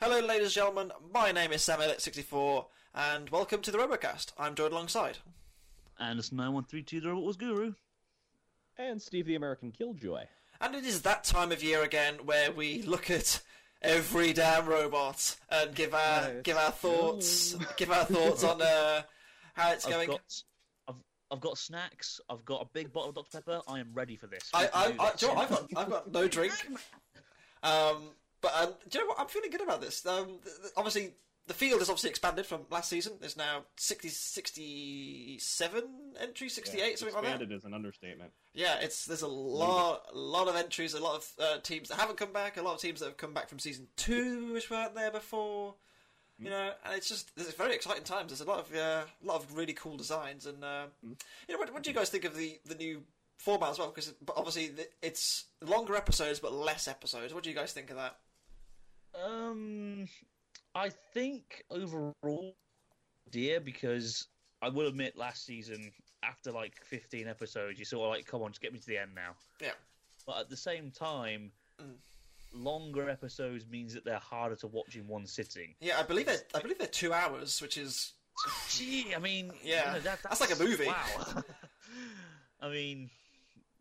Hello, ladies and gentlemen. My name is Sam 64 and welcome to the Robocast. I'm joined alongside. And it's 9132 The Robot Wars Guru. And Steve the American Killjoy. And it is that time of year again where we look at every damn robot and give our Yes. give our thoughts give our thoughts on uh, how it's I've going. got, I've, I've got snacks. I've got a big bottle of Dr Pepper. I am ready for this. I, We can I, do I, this. do you know what? I've got I've got no drink. Um, but um, do you know what? I'm feeling good about this. Um, th- th- obviously, the field has obviously expanded from last season. There's now 60, 67 entries, 68, something like that. Expanded is an understatement. Yeah, it's there's a lot, a lot of entries, a lot of uh, teams that haven't come back, a lot of teams that have come back from season two, which weren't there before. You know, and it's just there's very exciting times. There's a lot of uh, a lot of really cool designs, and uh, you know, what, what do you guys think of the the new format as well? Because obviously it's longer episodes but less episodes. What do you guys think of that? Um, I think overall, dear, because I will admit, last season after like 15 episodes, you sort of like, come on, just get me to the end now. Yeah, But at the same time, Mm. longer episodes means that they're harder to watch in one sitting. yeah, I believe they're I believe they're two hours, which is Gee, I mean, Yeah, that, that's like a movie. Wow. I mean,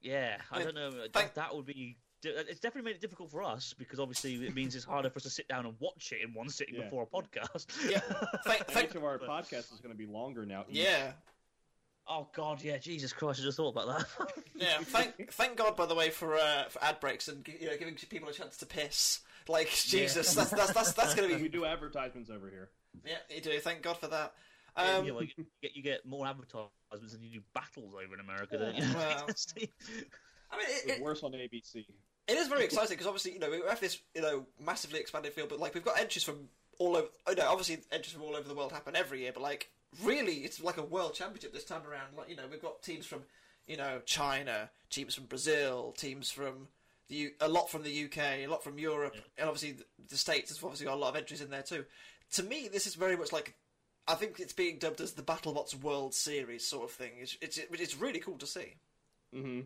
yeah, I, I mean, don't know. thank- That, that would be. It's definitely made it difficult for us because obviously it means it's harder for us to sit down and watch it in one sitting Yeah. before a podcast. yeah. Thank, thank, each of our podcasts is going to be longer now. each. yeah. oh God, yeah, Jesus Christ! I just thought about that. Yeah, thank thank God by the way for uh, for ad breaks and you know giving people a chance to piss. Like Jesus, that's that's that's that's gonna be. We do advertisements over here. yeah. You do. Thank God for that. Um, you, know, like, you get you get more advertisements than you do battles over in America. Don't you? Well. I mean, it, It's it, worse on ABC. It is very exciting because obviously you know we have this you know massively expanded field, but like we've got entries from all over. Oh no, obviously entries from all over the world happen every year, but like really, it's like a world championship this time around. Like you know we've got teams from you know China, teams from Brazil, teams from the U- a lot from the UK, a lot from Europe, and obviously the, the States has obviously got a lot of entries in there too. To me, this is very much like. I think it's being dubbed as the BattleBots World Series sort of thing. It's it's, it's really cool to see. Mm-hmm.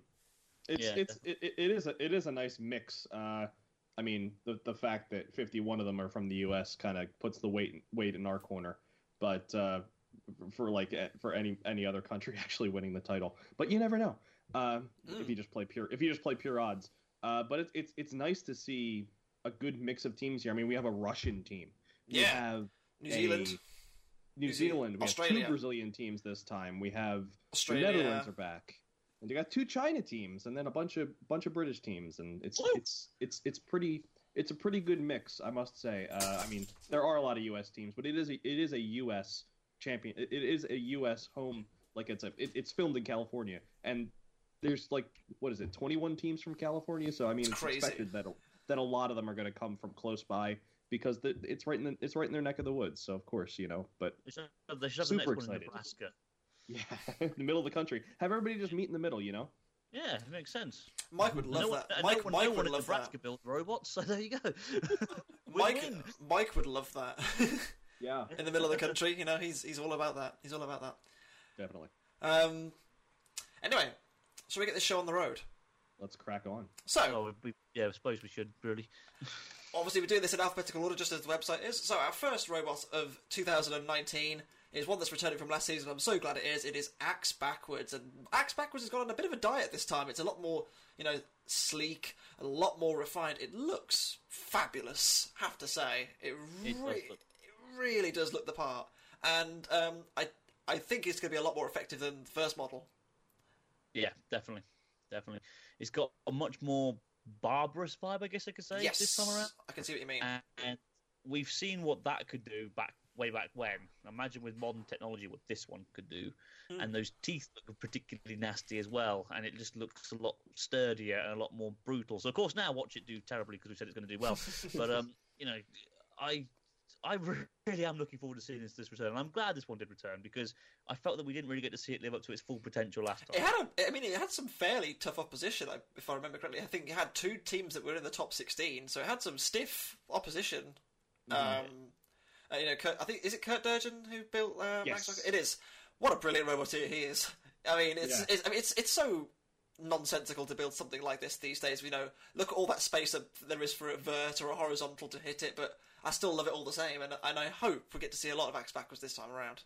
It's Yeah. it's it, it is a it is a nice mix. Uh, I mean, the the fact that 51 of them are from the U.S. kind of puts the weight weight in our corner, but uh, for like eh, for any any other country actually winning the title, but you never know uh, if you just play pure if you just play pure odds. Uh, but it's it's it's nice to see a good mix of teams here. I mean, we have a Russian team. We Yeah. have New Zealand. New Zealand, Zealand. We Australia. have two Brazilian teams this time. We have Australia. the Netherlands are back, and you got two China teams, and then a bunch of bunch of British teams, and it's Woo! it's it's it's pretty. It's a pretty good mix, I must say. Uh, I mean, there are a lot of U.S. teams, but it is a, it is a U.S. champion. It, it is a U.S. home. Like it's a it, it's filmed in California, and there's like what is it, 21 teams from California. So I mean, It's it's, expected that a, that a lot of them are going to come from close by because the, it's right in the, it's right in their neck of the woods. So of course, you know, but They should have, they should have the next Super one in excited. Nebraska. Yeah, in the middle of the country, have everybody just meet in the middle. You know. Yeah, it makes sense. Mike would love no one, that. no Mike, one, Mike no would one love Nebraska that. built robots, so there you go. Mike, Win-win. Mike would love that. Yeah, in the middle of the country, you know, he's he's all about that. He's all about that. definitely. Um, anyway, shall we get this show on the road? Let's crack on. So, Oh, we, yeah, I suppose we should really. obviously, we're doing this in alphabetical order, just as the website is. So, our first robot of 2019 is one that's returning from last season. I'm so glad it is. It is Axe Backwards, and Axe Backwards has gone on a bit of a diet this time. It's a lot more, you know, sleek, a lot more refined. It looks fabulous, have to say. It, It re- look- it really does look the part, and um, I I think it's going to be a lot more effective than the first model. Yeah, definitely, definitely. It's got a much more barbarous vibe, I guess I could say, yes, this time around. I can see what you mean. And we've seen what that could do back way back when. Imagine with modern technology what this one could do. Hmm. And those teeth look particularly nasty as well, and it just looks a lot sturdier and a lot more brutal. So of course now watch it do terribly because we said it's going to do well. but um, you know, I I really am looking forward to seeing this, this return. And I'm glad this one did return because I felt that we didn't really get to see it live up to its full potential last time. It had, a, I mean, it had some fairly tough opposition, if I remember correctly. I think it had two teams that were in the top sixteen, so it had some stiff opposition. Um, uh, you know, Kurt, I think is it Kurt Durgeon who built uh, Yes. Max It is. What a brilliant robot he he is. I mean, it's, Yeah. it's I mean, it's it's so nonsensical to build something like this these days. We know, look at all that space that there is for a vert or a horizontal to hit it, but I still love it all the same, and and I hope we get to see a lot of axe backwards this time around.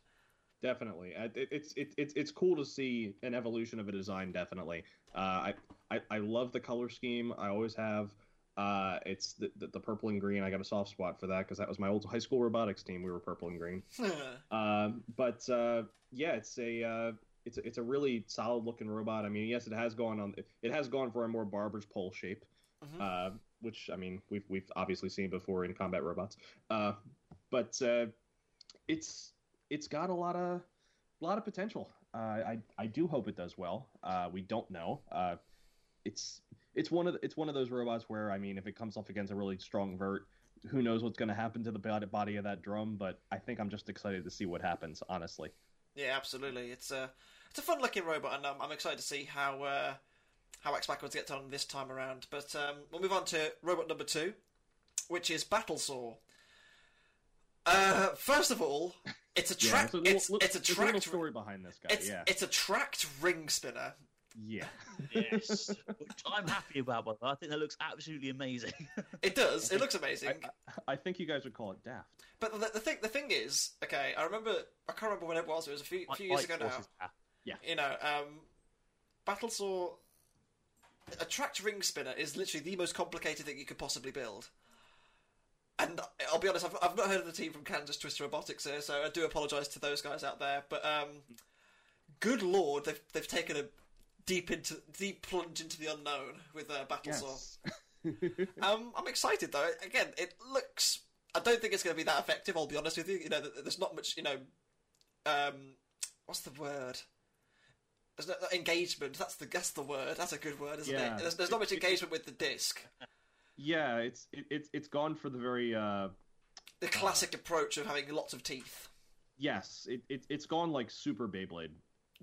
Definitely, uh, it, it's it, it's it's cool to see an evolution of a design. Definitely, uh, I, I I love the color scheme. I always have. Uh, it's the, the, the purple and green. I got a soft spot for that because that was my old high school robotics team. We were purple and green. um, but uh, yeah, it's a uh, it's a, it's a really solid looking robot. I mean, yes, it has gone on. It has gone for a more barber's pole shape, Mhm. uh, which I mean we've we've obviously seen before in combat robots. Uh, but uh, it's it's got a lot of a lot of potential. Uh, I I do hope it does well. Uh, we don't know. Uh, it's it's one of the, it's one of those robots where I mean, if it comes off against a really strong vert, who knows what's going to happen to the body of that drum? But I think I'm just excited to see what happens. Honestly. Yeah, absolutely. It's a it's a fun looking robot, and um, I'm excited to see how uh, how Axe Backwards gets on this time around. But um, we'll move on to robot number two, which is Battlesaw. Uh, first of all, it's a Yeah, track. there's a little, it's it's a tracked. story behind this guy. It's yeah, it's a tracked ring spinner. Yeah. Yes, which I'm happy about. By the way. I think that looks absolutely amazing. It does. It looks amazing. I, I, I think you guys would call it daft. But the, the thing the thing is, okay, I remember. I can't remember when it was. It was a few few years ago Bite now. Force is daft. you know, um, Battlesaw, a tracked ring spinner is literally the most complicated thing you could possibly build. And I'll be honest, I've, I've not heard of the team from Kansas Twister Robotics here, so I do apologise to those guys out there. But um, good lord, they've they've taken a deep into deep plunge into the unknown with uh, Battlesaw. Yes. Um, I'm excited though. Again, it looks. I don't think it's going to be that effective. I'll be honest with you. You know, there's not much. You know, um, what's the word? There's no engagement. That's the that's the word. That's a good word, isn't Yeah. it? There's, there's not much engagement with the disc. yeah, it's it, it's it's gone for the very uh, The classic approach of having lots of teeth. yes. It, it it's gone like Super Beyblade.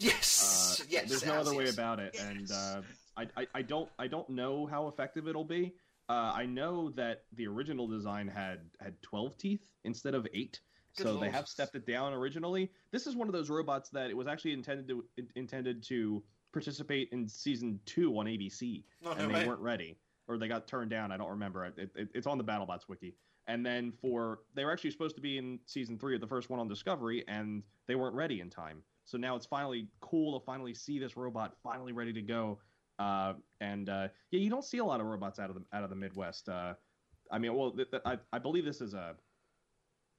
Yes, Uh, yes. There's no other way about it, and uh, I, I I don't I don't know how effective it'll be. Uh, I know that the original design had had 12 teeth instead of eight. Good so they have stepped it down originally. This is one of those robots that it was actually intended to in- intended to participate in season two on ABC, no and they way. weren't ready, or they got turned down. I don't remember. It, it, it's on the BattleBots wiki. And then for they were actually supposed to be in season three of the first one on Discovery, and they weren't ready in time. So now it's finally cool to finally see this robot finally ready to go. Uh, and uh, yeah, you don't see a lot of robots out of the out of the Midwest. Uh, I mean, well, th- th- I, I believe this is a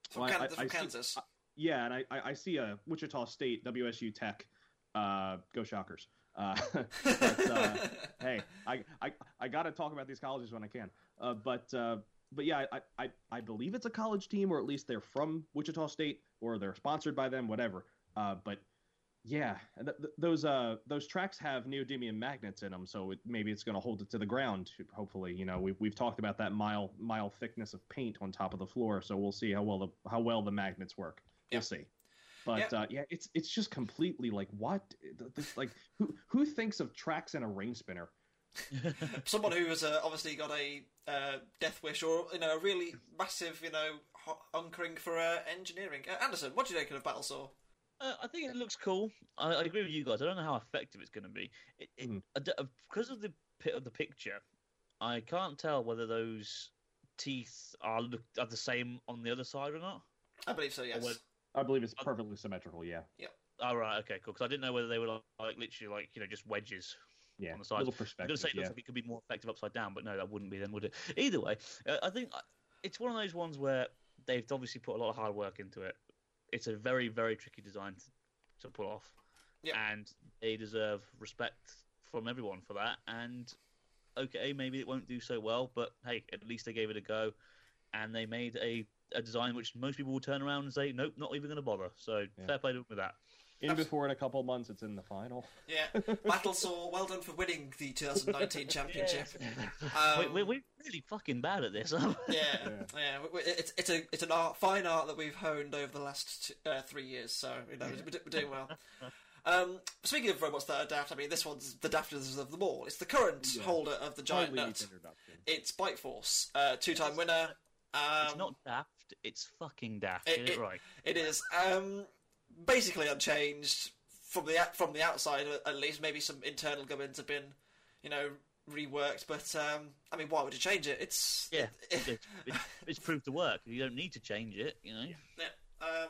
From, well, I- Kan- I- see- Kansas. yeah, and I, I, I see a Wichita State WSU Tech. Uh, go Shockers! Uh, but, uh, hey, I, I, I got to talk about these colleges when I can. Uh, but uh, but yeah, I, I, I believe it's a college team, or at least they're from Wichita State, or they're sponsored by them, whatever. Uh, but yeah, th- th- those uh those tracks have neodymium magnets in them, so it, maybe it's going to hold it to the ground. Hopefully, you know, we've we've talked about that mile mile thickness of paint on top of the floor, so we'll see how well the how well the magnets work. Yeah. We'll see. But Yeah. uh, yeah, it's it's just completely like what, Th- th- like who who thinks of tracks in a ring spinner? Someone who has uh, obviously got a uh, death wish or you know a really massive you know hunkering for uh, engineering. Uh, Anderson, what do you think of Battlesaw? Uh, I think it looks cool. I, I agree with you guys. I don't know how effective it's going to be. It, it, Mm. I d- uh, because of the pit of the picture, I can't tell whether those teeth are look, are the same on the other side or not. I believe so. Yes. would- I believe it's perfectly symmetrical. Yeah, Oh right, okay, cool. Because I didn't know whether they were like, like literally like you know just wedges. yeah, On the sides. little I was going to say it looks yeah. like it could be more effective upside down, but no, that wouldn't be then, would it? Either way, uh, I think uh, it's one of those ones where they've obviously put a lot of hard work into it. It's a very, very tricky design to, to pull off, Yep. and they deserve respect from everyone for that. And okay, maybe it won't do so well, but hey, at least they gave it a go, and they made a, a design which most people will turn around and say, nope, not even going to bother. So Yeah. fair play to them with that. In before in a couple of months, it's in the final. Yeah. Battlesaw, well done for winning the 2019 championship. Um, we, we, we're really fucking bad at this, aren't we? Yeah, Yeah. yeah. we- we- It's it's a it's an art, fine art that we've honed over the last t- uh, three years. So you know we're, we're doing well. Um, speaking of robots that are daft, I mean this one's the daftest of them all. It's the current Yeah. holder of the giant Hardly nut. It's Bite Force, uh, two-time winner. Um, It's not daft. It's fucking daft. it- it, it- right. It is um, basically unchanged. from the from the outside at least. Maybe some internal gubbins have been, you know, reworked. But um, I mean, why would you change it? It's yeah, it, it, it's, proved to work. You don't need to change it. You know. Yeah. Um,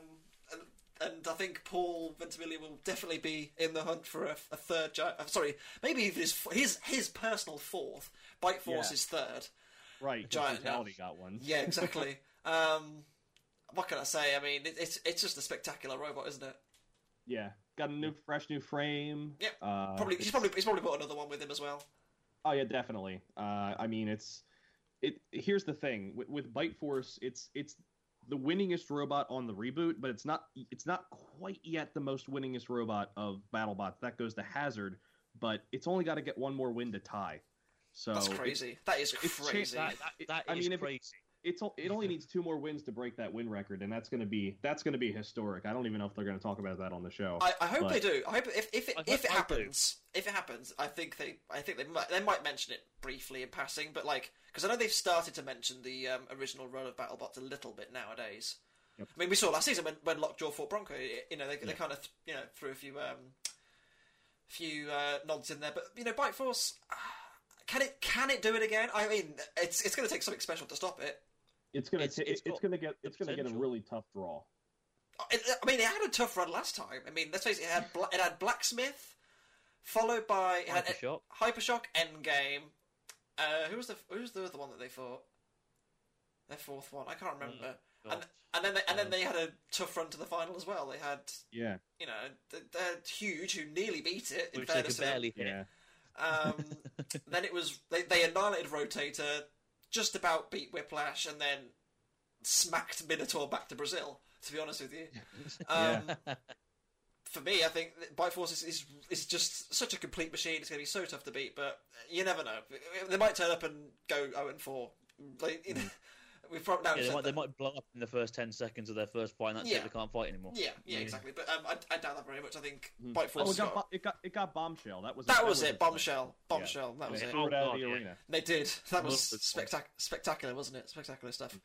and, and I think Paul Ventimiglia will definitely be in the hunt for a, a third. Gi- uh, sorry, maybe even his his his personal fourth. Bite Force Yeah. is third. Right, Giant. Fatality got one. Yeah, exactly. um, what can I say? I mean, it, it's it's just a spectacular robot, isn't it? Yeah, got a new, fresh new frame. Yep. Uh, Probably he's probably he's probably put another one with him as well. Oh yeah, definitely. Uh, I mean, it's it. Here's the thing with, with Bite Force, it's it's the winningest robot on the reboot, but it's not it's not quite yet the most winningest robot of BattleBots. That goes to Hazard, but it's only got to get one more win to tie. So That's it's- crazy. That is it's cha- crazy. That, that, that I is mean, if it- crazy. It's it only needs two more wins to break that win record, and that's gonna be that's gonna be historic. I don't even know if they're gonna talk about that on the show. I, I hope But- they do. I hope if if it, I if it hope- I do. happens, if it happens, I think they I think they might they might mention it briefly in passing, but like because I know they've started to mention the um, original run of BattleBots a little bit nowadays. Yep. I mean, we saw last season when, when Lockjaw fought Bronco. You know, they, they kind of you know threw a few um, few uh, nods in there, but you know, Bite Force. uh, Can it can it do it again? I mean, it's it's going to take something special to stop it. It's gonna It's- ta- it's it's, gonna get the it's gonna get a really tough draw. It, I mean, it had a tough run last time. I mean, let's face it, it had Bla- it had Blacksmith, followed by it had Hypershock. Hypershock Endgame. Uh, who was the who was the other one that they fought? Their fourth one, I can't remember. God. And and then they, and then Uh, they had a tough run to the final as well. They had Yeah, you know th- they're huge who nearly beat it. In which they fairness could barely hit. yeah. Um, then it was they, they annihilated Rotator, just about beat Whiplash, and then smacked Minotaur back to Brazil. To be honest with you, um, for me, I think that Bite Force is, is is just such a complete machine. It's going to be so tough to beat, but you never know. They might turn up and go zero and four. Like, you know, we've probably now Yeah, they said might, they might blow up in the first ten seconds of their first fight. and That's Yeah. it. They can't fight anymore. Yeah, yeah, Yeah. exactly. But um, I, I doubt that very much. I think Mhm. Bite Force. Oh, it got, got- it got it got bombshell. That was that was a it. thing. Bombshell. Bombshell. That was they it. threw it out Oh, of the yeah. arena. They did. That was Love spectac- spectacular, wasn't it? Spectacular stuff.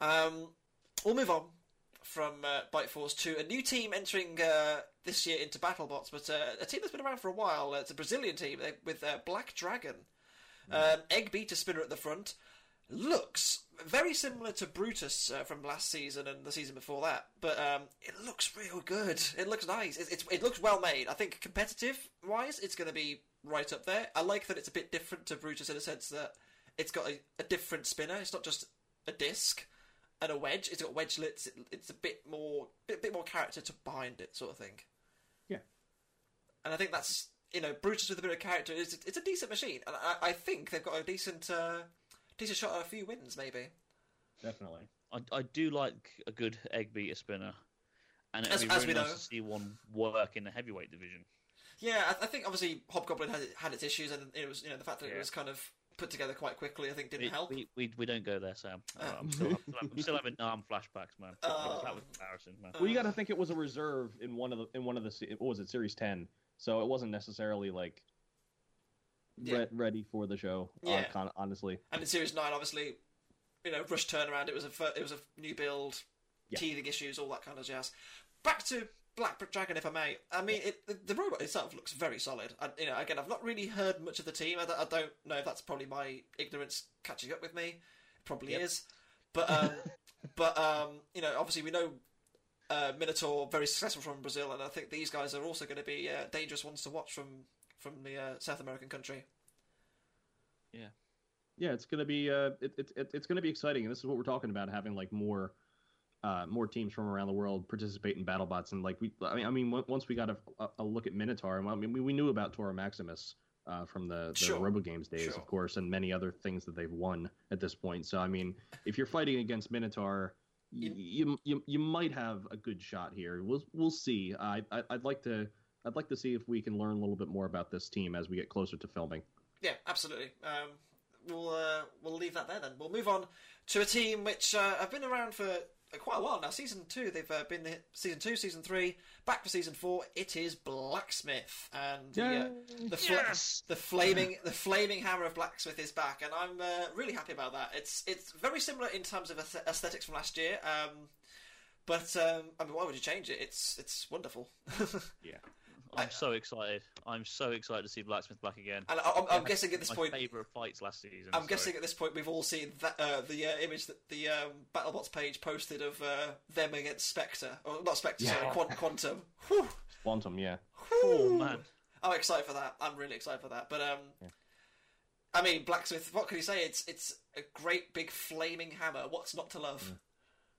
Um, we'll move on from uh, Bite Force to a new team entering uh, this year into BattleBots, but uh, a team that's been around for a while. Uh, it's a Brazilian team uh, with uh, Black Dragon. Um, Egg Beater Spinner at the front. Looks very similar to Brutus uh, from last season and the season before that, but um, it looks real good. It looks nice. It, it's, it looks well made. I think competitive wise, it's going to be right up there. I like that it's a bit different to Brutus in a sense that it's got a, a different spinner. It's not just a disc and a wedge. It's got wedgelets. It, it's a bit more, bit, bit more character to behind it, sort of thing. Yeah. And I think that's you know Brutus with a bit of character. It's, it's a decent machine, and I, I think they've got a decent, uh, decent shot at a few wins, maybe. Definitely. I, I do like a good egg beater spinner, and it'd As- be as really we nice know. to see one work in the heavyweight division. Yeah, I, I think obviously Hobgoblin had had its issues, and it was you know the fact that it was kind of put together quite quickly. I think didn't We, help. we, we, we don't go there, Sam. Oh. I'm, still, I'm still having arm flashbacks, man. Oh. That was oh. embarrassing, man. Well, you got to think it was a reserve in one of the in one of the what was it Series Ten, so it wasn't necessarily like Yeah. re- ready for the show. Yeah. Uh, honestly, And in Series Nine, obviously, you know, rush turnaround. It was a fir- it was a new build, Yeah. teething issues, all that kind of jazz. Back to Black Dragon, if I may. I mean, it, the, the robot itself looks very solid. I, you know, again, I've not really heard much of the team. I, don't- I don't know if that's probably my ignorance catching up with me. It probably Yep. is. But um, but um, you know, obviously we know. Uh, Minotaur very successful from Brazil, and I think these guys are also going to be uh, dangerous ones to watch from from the uh, South American country. yeah, yeah, it's gonna be uh, it, it, it, it's gonna be exciting, and this is what we're talking about having like more. Uh, more teams from around the world participate in BattleBots, and like we, I mean, I mean, once we got a, a, a look at Minotaur, I mean, we, we knew about Toro Maximus uh, from the, the Sure. Robo Games days, Sure. of course, and many other things that they've won at this point. So, I mean, if you're fighting against Minotaur, y- you you, you might have a good shot here. We'll we'll see. I, I I'd like to I'd like to see if we can learn a little bit more about this team as we get closer to filming. Yeah, absolutely. Um, we'll uh, we'll leave that there then. We'll move on to a team which uh, have been around for quite a while now. Season two, they've uh, been here- season two, season three, back for season four. It is Blacksmith, and the, uh, the, fl- Yes! the flaming the flaming hammer of Blacksmith is back, and I'm uh, really happy about that. It's it's very similar in terms of aesthetics from last year. Um, but um, I mean, why would you change it? It's it's wonderful. Yeah. I'm I- so excited. I'm so excited to see Blacksmith back again. And I, I'm, I'm guessing at this My point, favorite fights last season. I'm so- guessing at this point we've all seen that uh, the uh, image that the um, BattleBots page posted of uh, them against Spectre, or not Spectre, sorry, Yeah. Quant- Quantum. Whew. Quantum, yeah. Oh man, I'm excited for that. I'm really excited for that. But um, Yeah. I mean, Blacksmith. What can you say? It's it's a great big flaming hammer. What's not to love?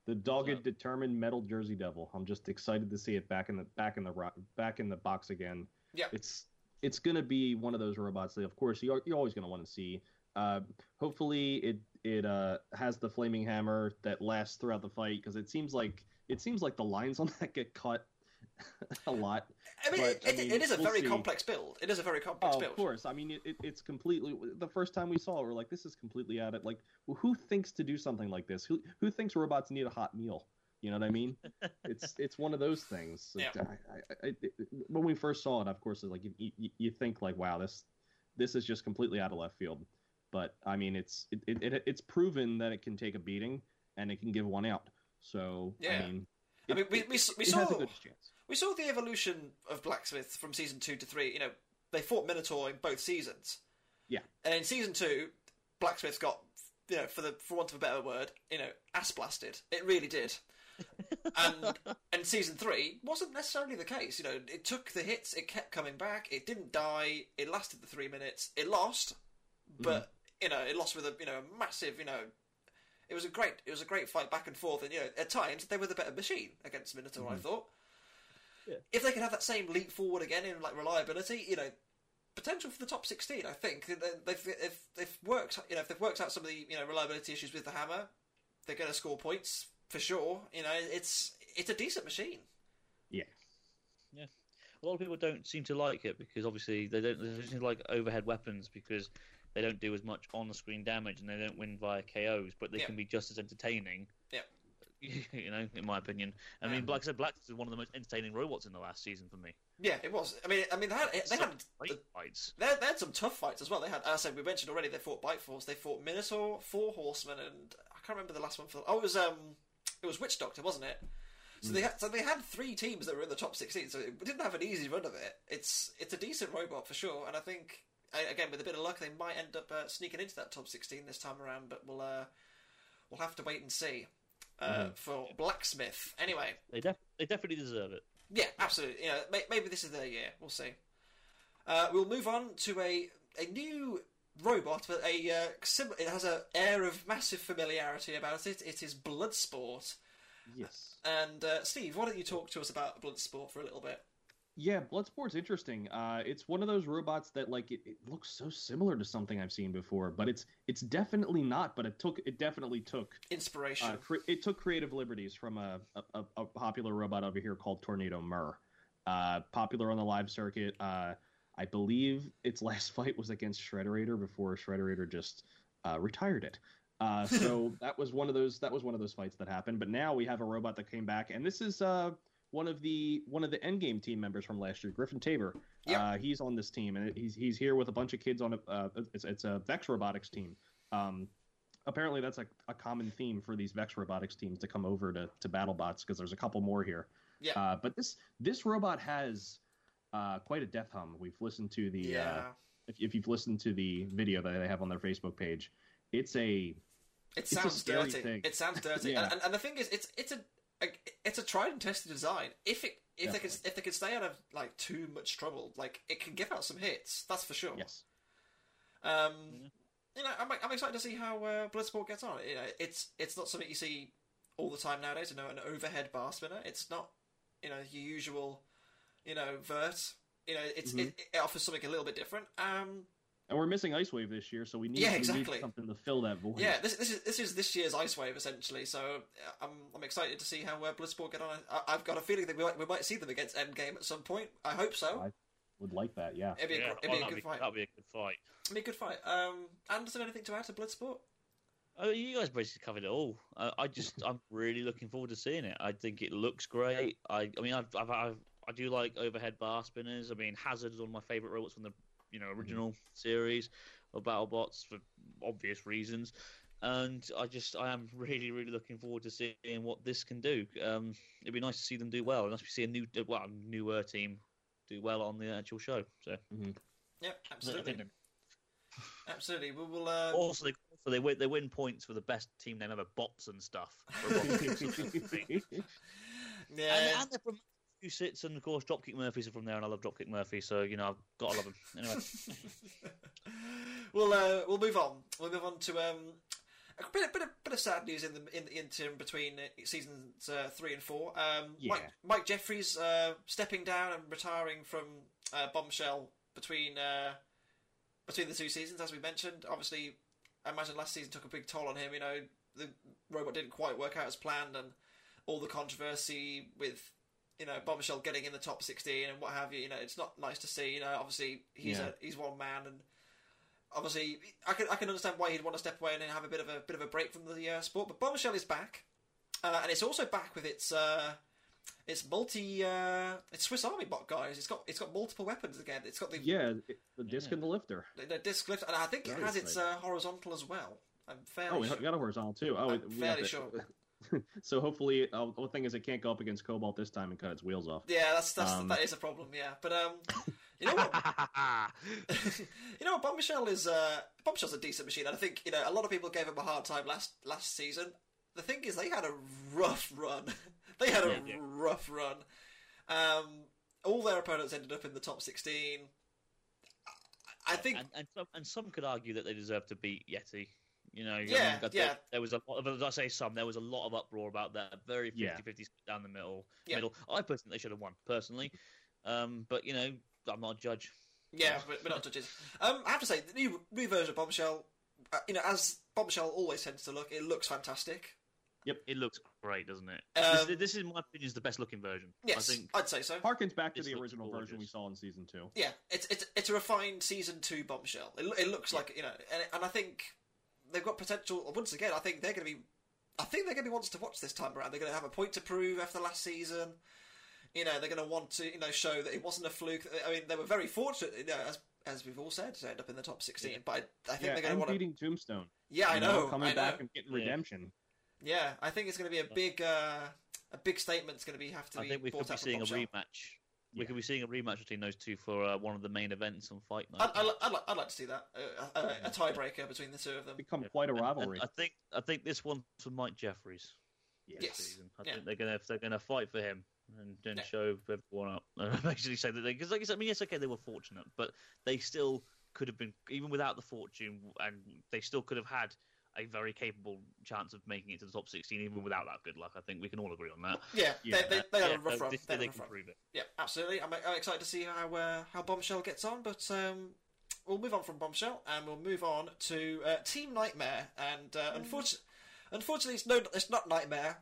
The dogged, determined metal Jersey Devil. I'm just excited to see it back in the back in the back in the box again. Yeah. It's it's gonna be one of those robots that, of course, you're, you're always gonna want to see. Uh, hopefully, it it uh, has the flaming hammer that lasts throughout the fight because it seems like it seems like the lines on that get cut a lot. I mean, But, it, I mean, it is a we'll very see. complex build. It is a very complex Oh, build. of course. I mean, it, it, it's completely. The first time we saw it, we're like, this is completely out of like. Who thinks to do something like this? Who who thinks robots need a hot meal? You know what I mean? it's it's one of those things. Yeah. I, I, it- when we first saw it, of course, it's like you, you, you think like, wow, this this is just completely out of left field. But I mean, it's it, it, it it's proven that it can take a beating and it can give one out. So Yeah. I mean, I mean, we- we we it saw- has a good chance. We saw the evolution of Blacksmith from season two to three. You know, they fought Minotaur in both seasons. Yeah. And in season two, Blacksmith got, you know, for the for want of a better word, you know, ass blasted. It really did. and and season three wasn't necessarily the case. You know, it took the hits, it kept coming back, it didn't die, it lasted the three minutes, it lost, mm. but you know, it lost with a you know a massive you know. It was a great, it was a great fight back and forth, and you know, at times they were the better machine against Minotaur. I mm-hmm. thought if they can have that same leap forward again in like reliability, you know, potential for the top sixteen. I think They- they've if they've worked, you know, if they've worked out some of the you know reliability issues with the hammer, they're going to score points for sure. You know, it's it's a decent machine. Yeah. Yeah. A lot of people don't seem to like it because obviously they don't, they don't seem to like overhead weapons because they don't do as much on-screen damage and they don't win via KOs, but they Yeah. can be just as entertaining. You know, in my opinion. I mean, like I said, Black is one of the most entertaining robots in the last season for me. Yeah, it was. I mean, I mean, they had they Some had fights. they had, they had some tough fights as well. They had, as I said, we mentioned already. They fought Bite Force. They fought Minotaur, Four Horsemen, and I can't remember the last one. For oh, it was um, it was Witch Doctor, wasn't it? So they had so they had three teams that were in the top sixteen. So it didn't have an easy run of it. It's it's a decent robot for sure, and I think again with a bit of luck they might end up uh, sneaking into that top sixteen this time around. But we'll uh, we'll have to wait and see. Uh, For Blacksmith, anyway, They def- they definitely deserve it. yeah, absolutely. You know, may- maybe this is their year. We'll see. Uh, we'll move on to a a new robot, but a uh, sim- it has an air of massive familiarity about it. It is Bloodsport. Yes. And uh, Steve, why don't you talk to us about Bloodsport for a little bit? Yeah, Bloodsport's interesting. Uh, it's one of those robots that like it, it looks so similar to something I've seen before, but it's it's definitely not. But it took it definitely took Inspiration. uh, cre- it took creative liberties from a, a, a popular robot over here called Tornado Mur. Uh, popular on the live circuit. Uh, I believe its last fight was against Shrederator before Shrederator just uh, retired it. Uh, so that was one of those that was one of those fights that happened. But now we have a robot that came back, and this is uh, one of the one of the Endgame team members from last year, Griffin Tabor. Yep. Uh, he's on this team, and he's he's here with a bunch of kids on a uh, it's, it's a Vex Robotics team. Um, apparently that's a, a common theme for these Vex robotics teams to come over to, to BattleBots because there's a couple more here. Yeah. Uh, but this this robot has uh, quite a death hum. We've listened to the yeah. uh, if, if you've listened to the video that they have on their Facebook page, it's a it sounds dirty. thing. It sounds dirty. Yeah. and, and, and the thing is, it's it's a, it's a tried and tested design. If it if they can if they can stay out of like too much trouble, like it can give out some hits. That's for sure. yes. Um, you know, I'm, I'm excited to see how uh, Bloodsport gets on. You know, it's it's not something you see all the time nowadays. You know, an overhead bar spinner. It's not you know your usual you know vert. You know, it's Mm-hmm. it, it offers something a little bit different. Um, And we're missing Ice Wave this year, so we need, Yeah, we need exactly. something to fill that void. yeah, this this is this is this year's Ice Wave essentially. So uh, I'm I'm excited to see how uh, Bloodsport get on. I, I've got a feeling that we might, we might see them against Endgame at some point. I hope so. I- Would like that, yeah. It'd be a, Yeah, gr- it'd oh, be a good be, fight. that'd be a good fight. It'd be a good fight. Um, Anderson, anything to add to Bloodsport? Oh, you guys basically covered it all. Uh, I just, I'm really looking forward to seeing it. I think it looks great. I, I mean, I've, I've, I've, I do like overhead bar spinners. I mean, Hazard is one of my favorite robots from the, you know, original series of BattleBots for obvious reasons. And I just, I am really, really looking forward to seeing what this can do. Um, it'd be nice to see them do well. Unless we see a new, well, a newer team do well on the actual show. So Yep, absolutely, absolutely. We will. Uh, also they also they win they win points for the best team name ever, bots and stuff. and, yeah, and they're from Massachusetts, and of course Dropkick Murphys are from there, and I love Dropkick Murphy, so you know I've got to love them. Anyway, we'll uh, we'll move on. We'll move on to um, a bit, bit, of, bit of sad news in the in the interim between uh, seasons uh, three and four. Um, Yeah. Mike, Mike Jeffries uh, stepping down and retiring from uh, Bombshell between uh, between the two seasons, as we mentioned. Obviously, I imagine last season took a big toll on him. You know, the robot didn't quite work out as planned, and all the controversy with you know Bombshell getting in the top sixteen and what have you. You know, it's not nice to see. You know, obviously he's Yeah. a he's one man and obviously I can I can understand why he'd want to step away and then have a bit of a bit of a break from the uh, sport. But Bombshell is back, uh, and it's also back with its uh, its multi uh, it's Swiss Army bot guys. It's got it's got multiple weapons again. It's got the yeah, the disc Yeah. and the lifter. the, the disc lift, and I think it Very has its uh, horizontal as well. I'm Oh, fairly we sure. got a horizontal too. Oh, I'm we got fairly the- sure. so hopefully, uh, the thing is, it can't go up against Cobalt this time and cut its wheels off. Yeah, that's that's Um, that is a problem. Yeah, but um, you know what? you know what? Bombshell is uh, Bombshell's a decent machine, and I think you know a lot of people gave him a hard time last last season. The thing is, they had a rough run. they had a Yeah, yeah. rough run. Um, all their opponents ended up in the top sixteen. I I think and, and some and some could argue that they deserve to beat Yeti. You know, I Yeah, I yeah. There was a lot of, as I say some, there was a lot of uproar about that. Very 50-50 Yeah. split down the middle. Yeah. Middle. I personally they should have won personally, um, but you know, I'm not a judge. Yeah, we're, we're not judges. Um, I have to say, the new, new version of Bombshell, uh, you know, as Bombshell always tends to look, it looks fantastic. Yep, it looks great, doesn't it? Um, this, this is, in my opinion, is the best looking version. Yes, I think I'd say so. Harkens back to the looks original version we saw in season two. Yeah, it's it's it's a refined season two Bombshell. It, it looks like you know, and, and I think they've got potential. Once again, I think they're going to be. I think they're going to be ones to watch this time around. They're going to have a point to prove after last season. You know, they're going to want to you know show that it wasn't a fluke. I mean, they were very fortunate, you know, as as we've all said, to end up in the top sixteen. But I, I think Yeah, they're going to and want to. beating Tombstone. Yeah, I know. coming I know. back and getting Yeah. redemption. Yeah, I think it's going to be a big, uh, a big statement. It's going to be have to I be. think we brought could be out from seeing a Bombshell. rematch. We Yeah. could be seeing a rematch between those two for uh, one of the main events on Fight Night. I'd, I'd, I'd, like, I'd like to see that uh, a, a, a tiebreaker between the two of them. Become Yeah. quite a And- and rivalry. I think I think this one's for Mike Jeffries. Yes. Yes. season. I Yeah. think they're gonna they're gonna fight for him and then Yeah. show everyone up. And basically say that because like I said, I mean yes okay they were fortunate, but they still could have been even without the fortune and they still could have had a very capable chance of making it to the top sixteen even without that good luck. I think we can all agree on that. Yeah, Yeah, they, they, they had Yeah, a rough run. this They year had a they can run. prove it. Yeah, absolutely. I'm, I'm excited to see how uh, how Bombshell gets on, but um, we'll move on from Bombshell and we'll move on to uh, Team Nightmare. And uh, unfortunately, unfortunately, it's no, it's not Nightmare,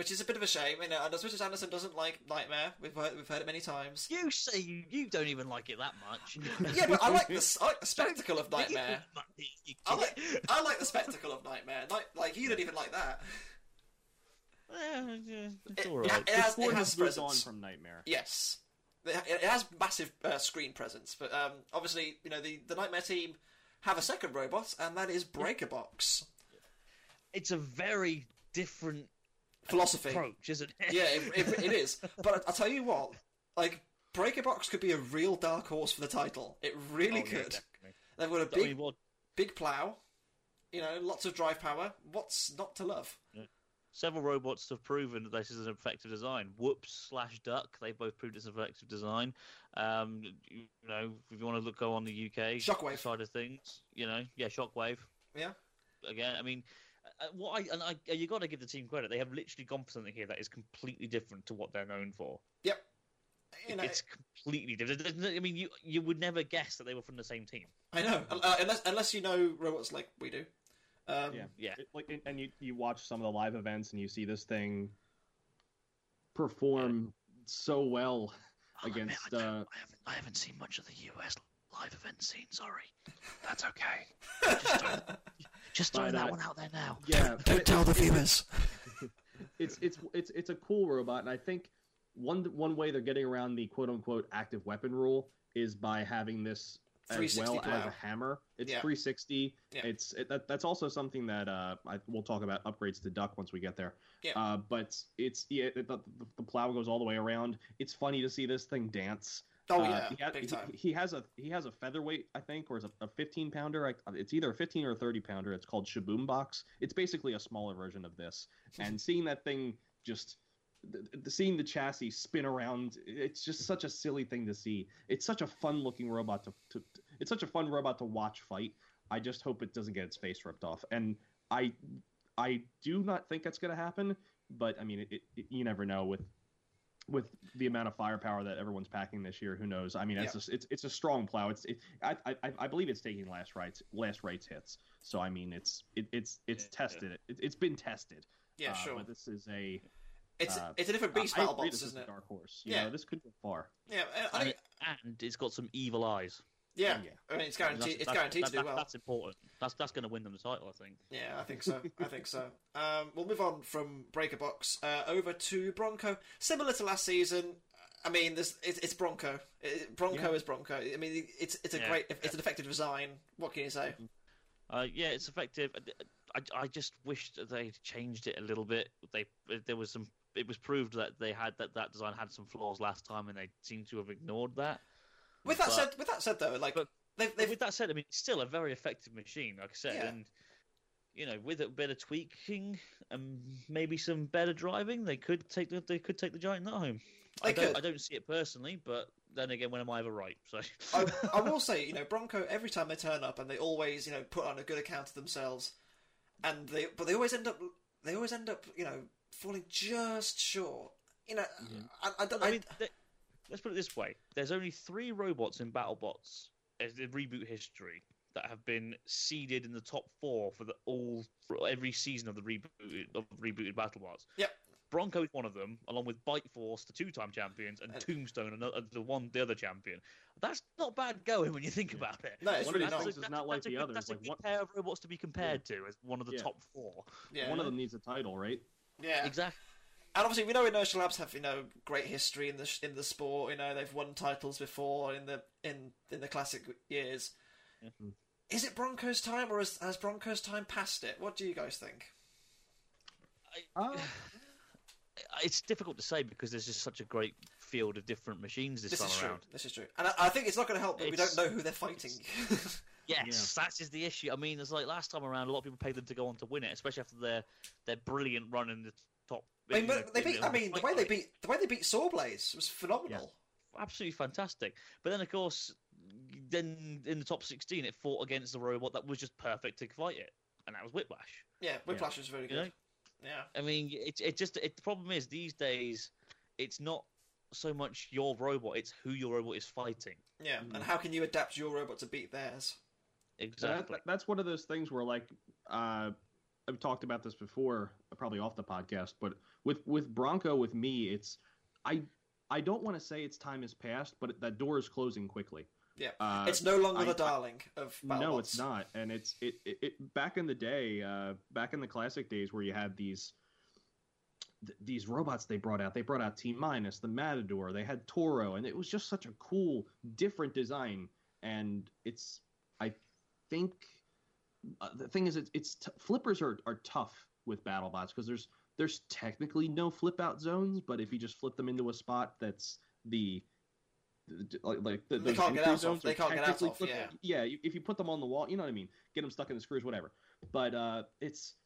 which is a bit of a shame. You know, and as much as Anderson doesn't like Nightmare, we've heard, we've heard it many times. You say you, you don't even like it that much. Yeah, but I like the I like the spectacle of Nightmare. I like. I like the spectacle of Nightmare. Night, like you don't even like that. Yeah, yeah, it's It- it- it has- The it has has on presence. from Nightmare. Yes, it, it has massive uh, screen presence, but um, obviously, you know, the, the Nightmare team have a second robot, and that is Breaker Box It's a very different philosophy. approach, isn't it? Yeah, it, it, it is. But I'll tell you what, like Breaker Box could be a real dark horse for the title. It really Oh, could. definitely. They've got a big, what big plow. You know, lots of drive power. What's not to love? several robots have proven that this is an effective design. Whoops slash Duck, they both proved it's an effective design. Um, you know, if you want to look go on the UK Shockwave. side of things, you know, yeah, Shockwave. Yeah. Again, I mean, what I and I, you got to give the team credit. They have literally gone for something here that is completely different to what they're known for. Yep. You know, it's completely different. I mean, you you would never guess that they were from the same team. I know. Uh, unless unless you know robots like we do. Um, Yeah. Yeah. It- like, and- and you you watch some of the live events and you see this thing perform so well against. I, uh, I haven't I haven't seen much of the US live event scene. Sorry, that's okay. Just, throw- just throwing But, that one out there now. Yeah, but it- tell the it- viewers. it's it's it's it's a cool robot, and I think one one way they're getting around the quote unquote active weapon rule is by having this as 360 well as a hammer. It's Yeah. 360. Yeah. It's it, that, that's also something that uh, I, we'll talk about upgrades to duck once we get there. Yeah. Uh, but it's yeah, the, the, the plow goes all the way around. It's funny to see this thing dance. Oh Uh, yeah, he, ha- big he- time. he has a he has a featherweight, I think, or is a, a 15 pounder. It's either a 15 or a 30 pounder. It's called Shaboom Box. It's basically a smaller version of this. And seeing that thing just the, the, seeing the chassis spin around, it's just such a silly thing to see. It's such a fun looking robot to, to it's such a fun robot to watch fight. I just hope it doesn't get its face ripped off. And I I do not think that's going to happen. But I mean, it, it, you never know with with the amount of firepower that everyone's packing this year. Who knows? I mean, it's just, it's it's a strong plow. It's it, I, I I believe it's taking Last Rites Last Rites hits. So I mean, it's it, it's it's Yeah. tested. It, it's been tested. Yeah, Uh, sure. But this is a It's uh, it's a different beast, I battle agree bots, this isn't is it? a dark horse. You Yeah. know, this could go far. Yeah, I And, it, and it's got some evil eyes. Yeah. yeah. I mean, it's That's- guaranteed. It's that's- guaranteed that- to do well. That's important. That's that's going to win them the title, I think. Yeah, I think so. I think so. Um, we'll move on from Breaker Box uh, over to Bronco. Similar to last season. I mean, there's it's, it's Bronco. It, Bronco Yeah. is Bronco. I mean, it's it's a Yeah. great, it's an effective design. What can you say? Uh, yeah, it's effective. I, I just wish that they changed it a little bit. They there was some. It was proved that they had that that design had some flaws last time, and they seem to have ignored that. With that But- said, with that said though, like but- they've, they've with that said, I mean, it's still a very effective machine, like I said, Yeah. and you know, with a bit of tweaking and maybe some better driving, they could take the they could take the giant nut home. I don't, could. I don't see it personally, but then again, when am I ever right? So I, I will say, you know, Bronco every time they turn up and they always, you know, put on a good account of themselves, and they but they always end up they always end up, you know, falling just short. You know, I, I don't. I I, mean, th- let's put it this way: there's only three robots in BattleBots as in reboot history that have been seeded in the top four for the all for every season of the reboot of rebooted BattleBots. Yep. Bronco is one of them, along with Bite Force, the two-time champions, and And- Tombstone, another, the one, the other champion. That's not bad going when you think about it. no, it's One really these not. things is not like that's a the good, others, That's a good one- pair of robots to be compared to as one of the Yeah. top four. Yeah, One of them needs a title, right? yeah. Exactly. And obviously, we know Inertia Labs have you know great history in the in the sport. You know they've won titles before in the in in the classic years. Yeah. Is it Broncos time, or has, has Broncos time passed it? What do you guys think? Uh, It's difficult to say because there's just such a great field of different machines this, This time is true. This is true, and I, I think it's not going to help that we don't know who they're fighting. Yes, that is the issue. I mean, it's like last time around, a lot of people paid them to go on to win it, especially after their their brilliant run in the top. I mean, but the- they beat. I mean, the way they beat the way they beat Sawblaze was phenomenal. absolutely fantastic. But then, of course, then in the top 16, it fought against the robot that was just perfect to fight it, and that was Whiplash. Yeah, Whiplash was very You good. know, Yeah, I mean, it it just it, the problem is these days, it's not so much your robot; it's who your robot is fighting. yeah. Mm. And how can you adapt your robot to beat theirs? Exactly. that- that's one of those things where like uh, I've talked about this before, probably off the podcast, but with with Bronco, with me, it's I I don't want to say its time has passed, but that door is closing quickly. Yeah, Uh, it's no longer I- the darling of BattleBots. no, it's not, and it's it, it, it back in the day, uh, back in the classic days where you had these th- these robots they brought out. They brought out T minus, the Matador. They had Toro, and it was just such a cool, different design. And it's, I think, uh, the thing is, it's, it's t- flippers are are tough with BattleBots because there's there's technically no flip out zones, but if you just flip them into a spot that's the like, like the, they can't get out. of, zones they can't get out flip- yeah. yeah. you- If you put them on the wall, you know what I mean. Get them stuck in the screws, whatever. But uh, it's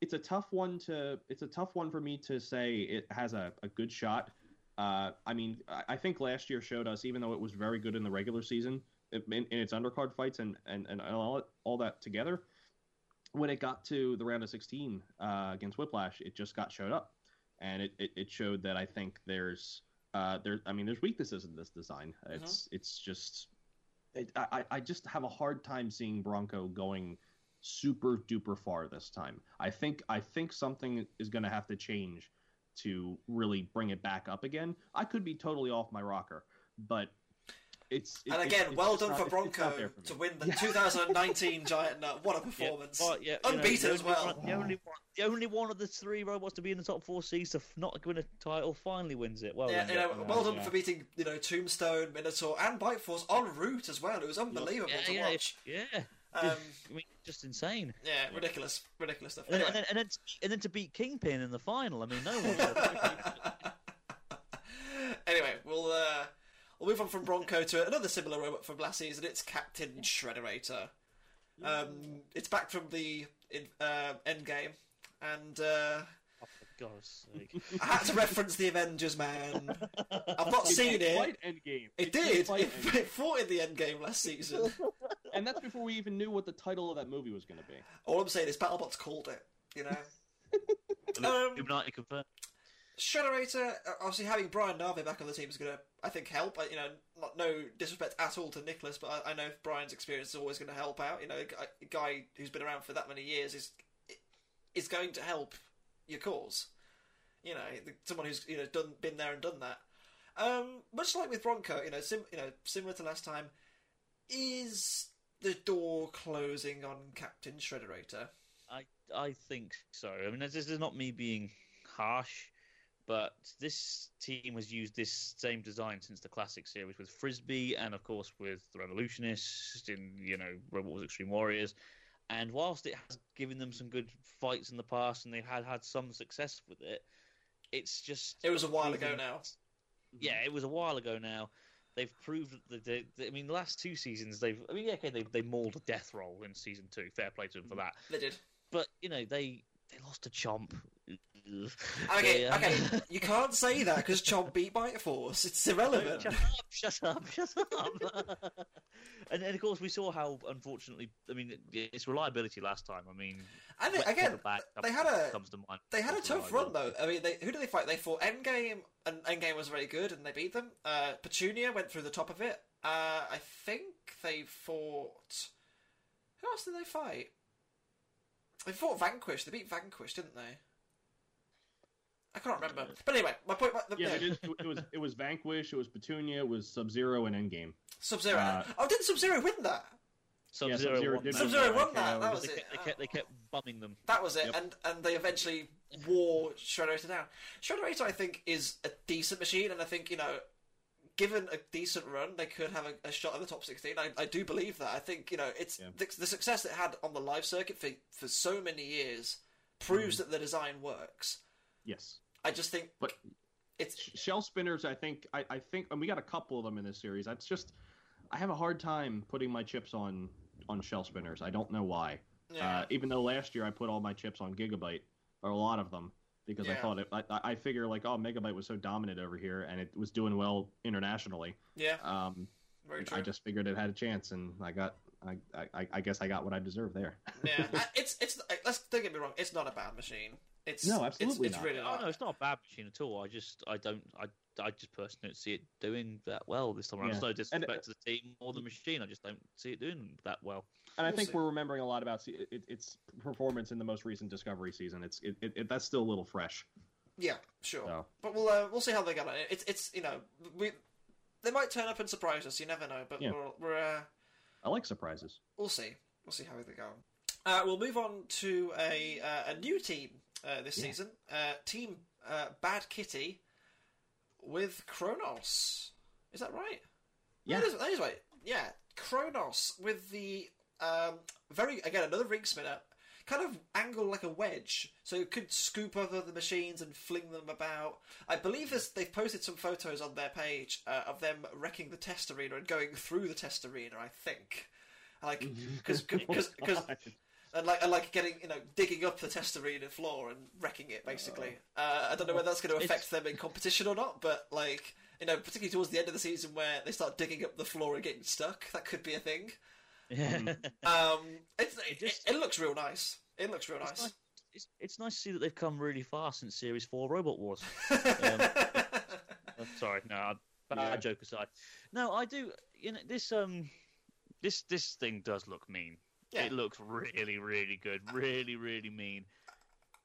it's a tough one to it's a tough one for me to say it has a, a good shot. Uh, I mean, I, I think last year showed us, even though it was very good in the regular season in, in its undercard fights and and, and all, all that together, when it got to the round of 16 uh, against Whiplash, it just got showed up, and it, it, it showed that I think there's uh, there I mean there's weaknesses in this design. It's it's just it, I I- I just have a hard time seeing Bronco going super duper far this time. I think I think something is going to have to change to really bring it back up again. I could be totally off my rocker, but it's it, And it- again, it's well just done not- for it's- it's not Bronco for to win the 2019 Giant Nut. What a performance! Yeah, but, yeah, you know, Unbeaten as well. one- the only one, the only one of the three robots to be in the top four seeds to not win a title finally wins it. Well, Yeah, done, you know, Jeff. well done yeah. for beating you know Tombstone, Minotaur, and Bite Force en route as well. It was unbelievable yeah, to yeah, watch. yeah. Um, I mean, just insane. yeah, ridiculous, ridiculous stuff. And, then, Anyway. and, then, and, then, to, and then to beat Kingpin in the final. I mean, no one. anyway, we'll uh, we'll move on from Bronco to another similar robot from last season. It's Captain Shrederator. Um, it's back from the in, uh, Endgame, and uh, oh, for God's sake. I had to reference the Avengers. Man, I've not It seen it. fight Endgame. It did did. It, it fought in the Endgame last season. and that's before we even knew what the title of that movie was going to be. All I'm saying is BattleBots called it. You know. Um, Illuminati confirmed. Shrederator, uh, obviously having Brian Narvey back on the team is going to, I think, help. You know, not no disrespect at all to Nicholas, but I, I know Brian's experience is always going to help out. You know, a guy, a guy who's been around for that many years is is going to help your cause. You know, someone who's you know done been there and done that. Um, much like with Bronco, you know, sim, you know, similar to last time, is the door closing on Captain Shrederator? I I think so. I mean, this is not me being harsh, but this team has used this same design since the classic series with Frisbee and of course with the Revolutionists in you know Robot Wars Extreme Warriors. And whilst it has given them some good fights in the past and they've had had some success with it, it's just It was a while ago now. Yeah, it was a while ago now. They've proved that they, they, I mean, the last two seasons they've. I mean, yeah, okay, they they mauled a death roll in season two. Fair play to them for mm-hmm. that. They did. But you know, they they lost to Chomp. Okay, uh, okay. You can't say that because Chomp beat Bite Force. It's irrelevant. Shut up! Shut up! Shut up! and then, of course, we saw how, unfortunately, I mean, its reliability last time. I mean, And Wet again, they had a comes to mind. they had a tough run though. I mean, they, who did they fight? They fought Endgame, and Endgame was very good, and they beat them. Uh, Petunia went through the top of it. Uh, I think they fought. Who else did they fight? They fought Vanquish. They beat Vanquish, didn't they? I can't remember. But anyway, my point. My, the, Yeah, they did, it was it was Vanquish, it was Petunia, it was Sub Zero, and Endgame. Sub Zero. Uh, oh, didn't Sub Zero win that? Sub-Zero Sub-Zero won did that. Sub-Zero won that, that was They it. kept, they kept they kept bumming them. That was it, Yep. and and they eventually wore Shrederator down. Shrederator, I think, is a decent machine, and I think you know, given a decent run, they could have a, a shot at the top sixteen. I, I do believe that. I think you know, it's Yeah. the, the success it had on the live circuit for for so many years proves that the design works. Yes, I just think, but it's shell spinners. I think I, I think, and we got a couple of them in this series. It's just I have a hard time putting my chips on on shell spinners. I don't know why. yeah, Uh, even though last year I put all my chips on Gigabyte, or a lot of them, because I thought it. I, I figure like, oh, Megabyte was so dominant over here, and it was doing well internationally. yeah, Um, very true. I just figured it had a chance, and I got. I, I, I guess I got what I deserved there. yeah, it's it's let's don't get me wrong. It's not a bad machine. It's No, absolutely It's, it's not. really Oh no, it's not a bad machine at all. I just I don't I I just personally don't see it doing that well this time around. Yeah. It's no disrespect And, uh, to the team or the machine. I just don't see it doing that well. And I We'll think see. we're remembering a lot about se- it, its performance in the most recent Discovery season. It's it, it, it that's still a little fresh. Yeah, sure. So But we'll uh, we'll see how they get on. It's it's you know we they might turn up and surprise us. You never know. But Yeah. we're we're uh, I like surprises. we'll see. We'll see how they go. Uh, we'll move on to a uh, a new team uh, this Yeah. season. Uh, team uh, Bad Kitty with Chronos. Is that right? Yeah. that is, that is right. Yeah, Chronos with the um, very again another ring spinner, kind of angled like a wedge, so it could scoop over the machines and fling them about. I believe this, they've posted some photos on their page uh, of them wrecking the test arena and going through the test arena. I think, like because because and like and like getting you know digging up the test arena floor and wrecking it basically. Uh, I don't know whether that's going to affect them in competition or not, but like you know, particularly towards the end of the season where they start digging up the floor and getting stuck, that could be a thing. Yeah. Um, it's, it, just- it, looks real nice. It looks real nice. nice, it's, it's nice to see that they've come really far since Series 4 Robot Wars. Oh, sorry, no, bad Yeah. joke aside. No, I do. You know, this um, this this thing does look mean. Yeah. It looks really, really good. Really, really mean.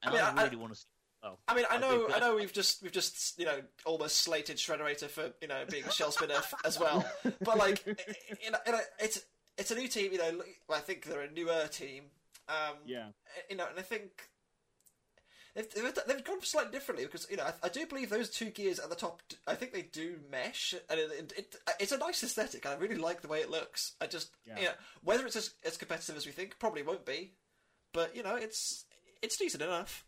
And I I, mean, I- really want to see well. I mean, I I know, I know, we've just, we've just, you know, almost slated Shrederator for, you know, being a shell spinner as well. But like, i- i- in a, it's, it's a new team. You know, I think they're a newer team. Um, Yeah. you know, and I think they've, they've, they've gone slightly differently because you know I, I do believe those two gears at the top. I think they do mesh, and it, it, it, it's a nice aesthetic. and I really like the way it looks. I just, Yeah. you know, whether it's as, as competitive as we think, probably won't be, but you know, it's it's decent enough.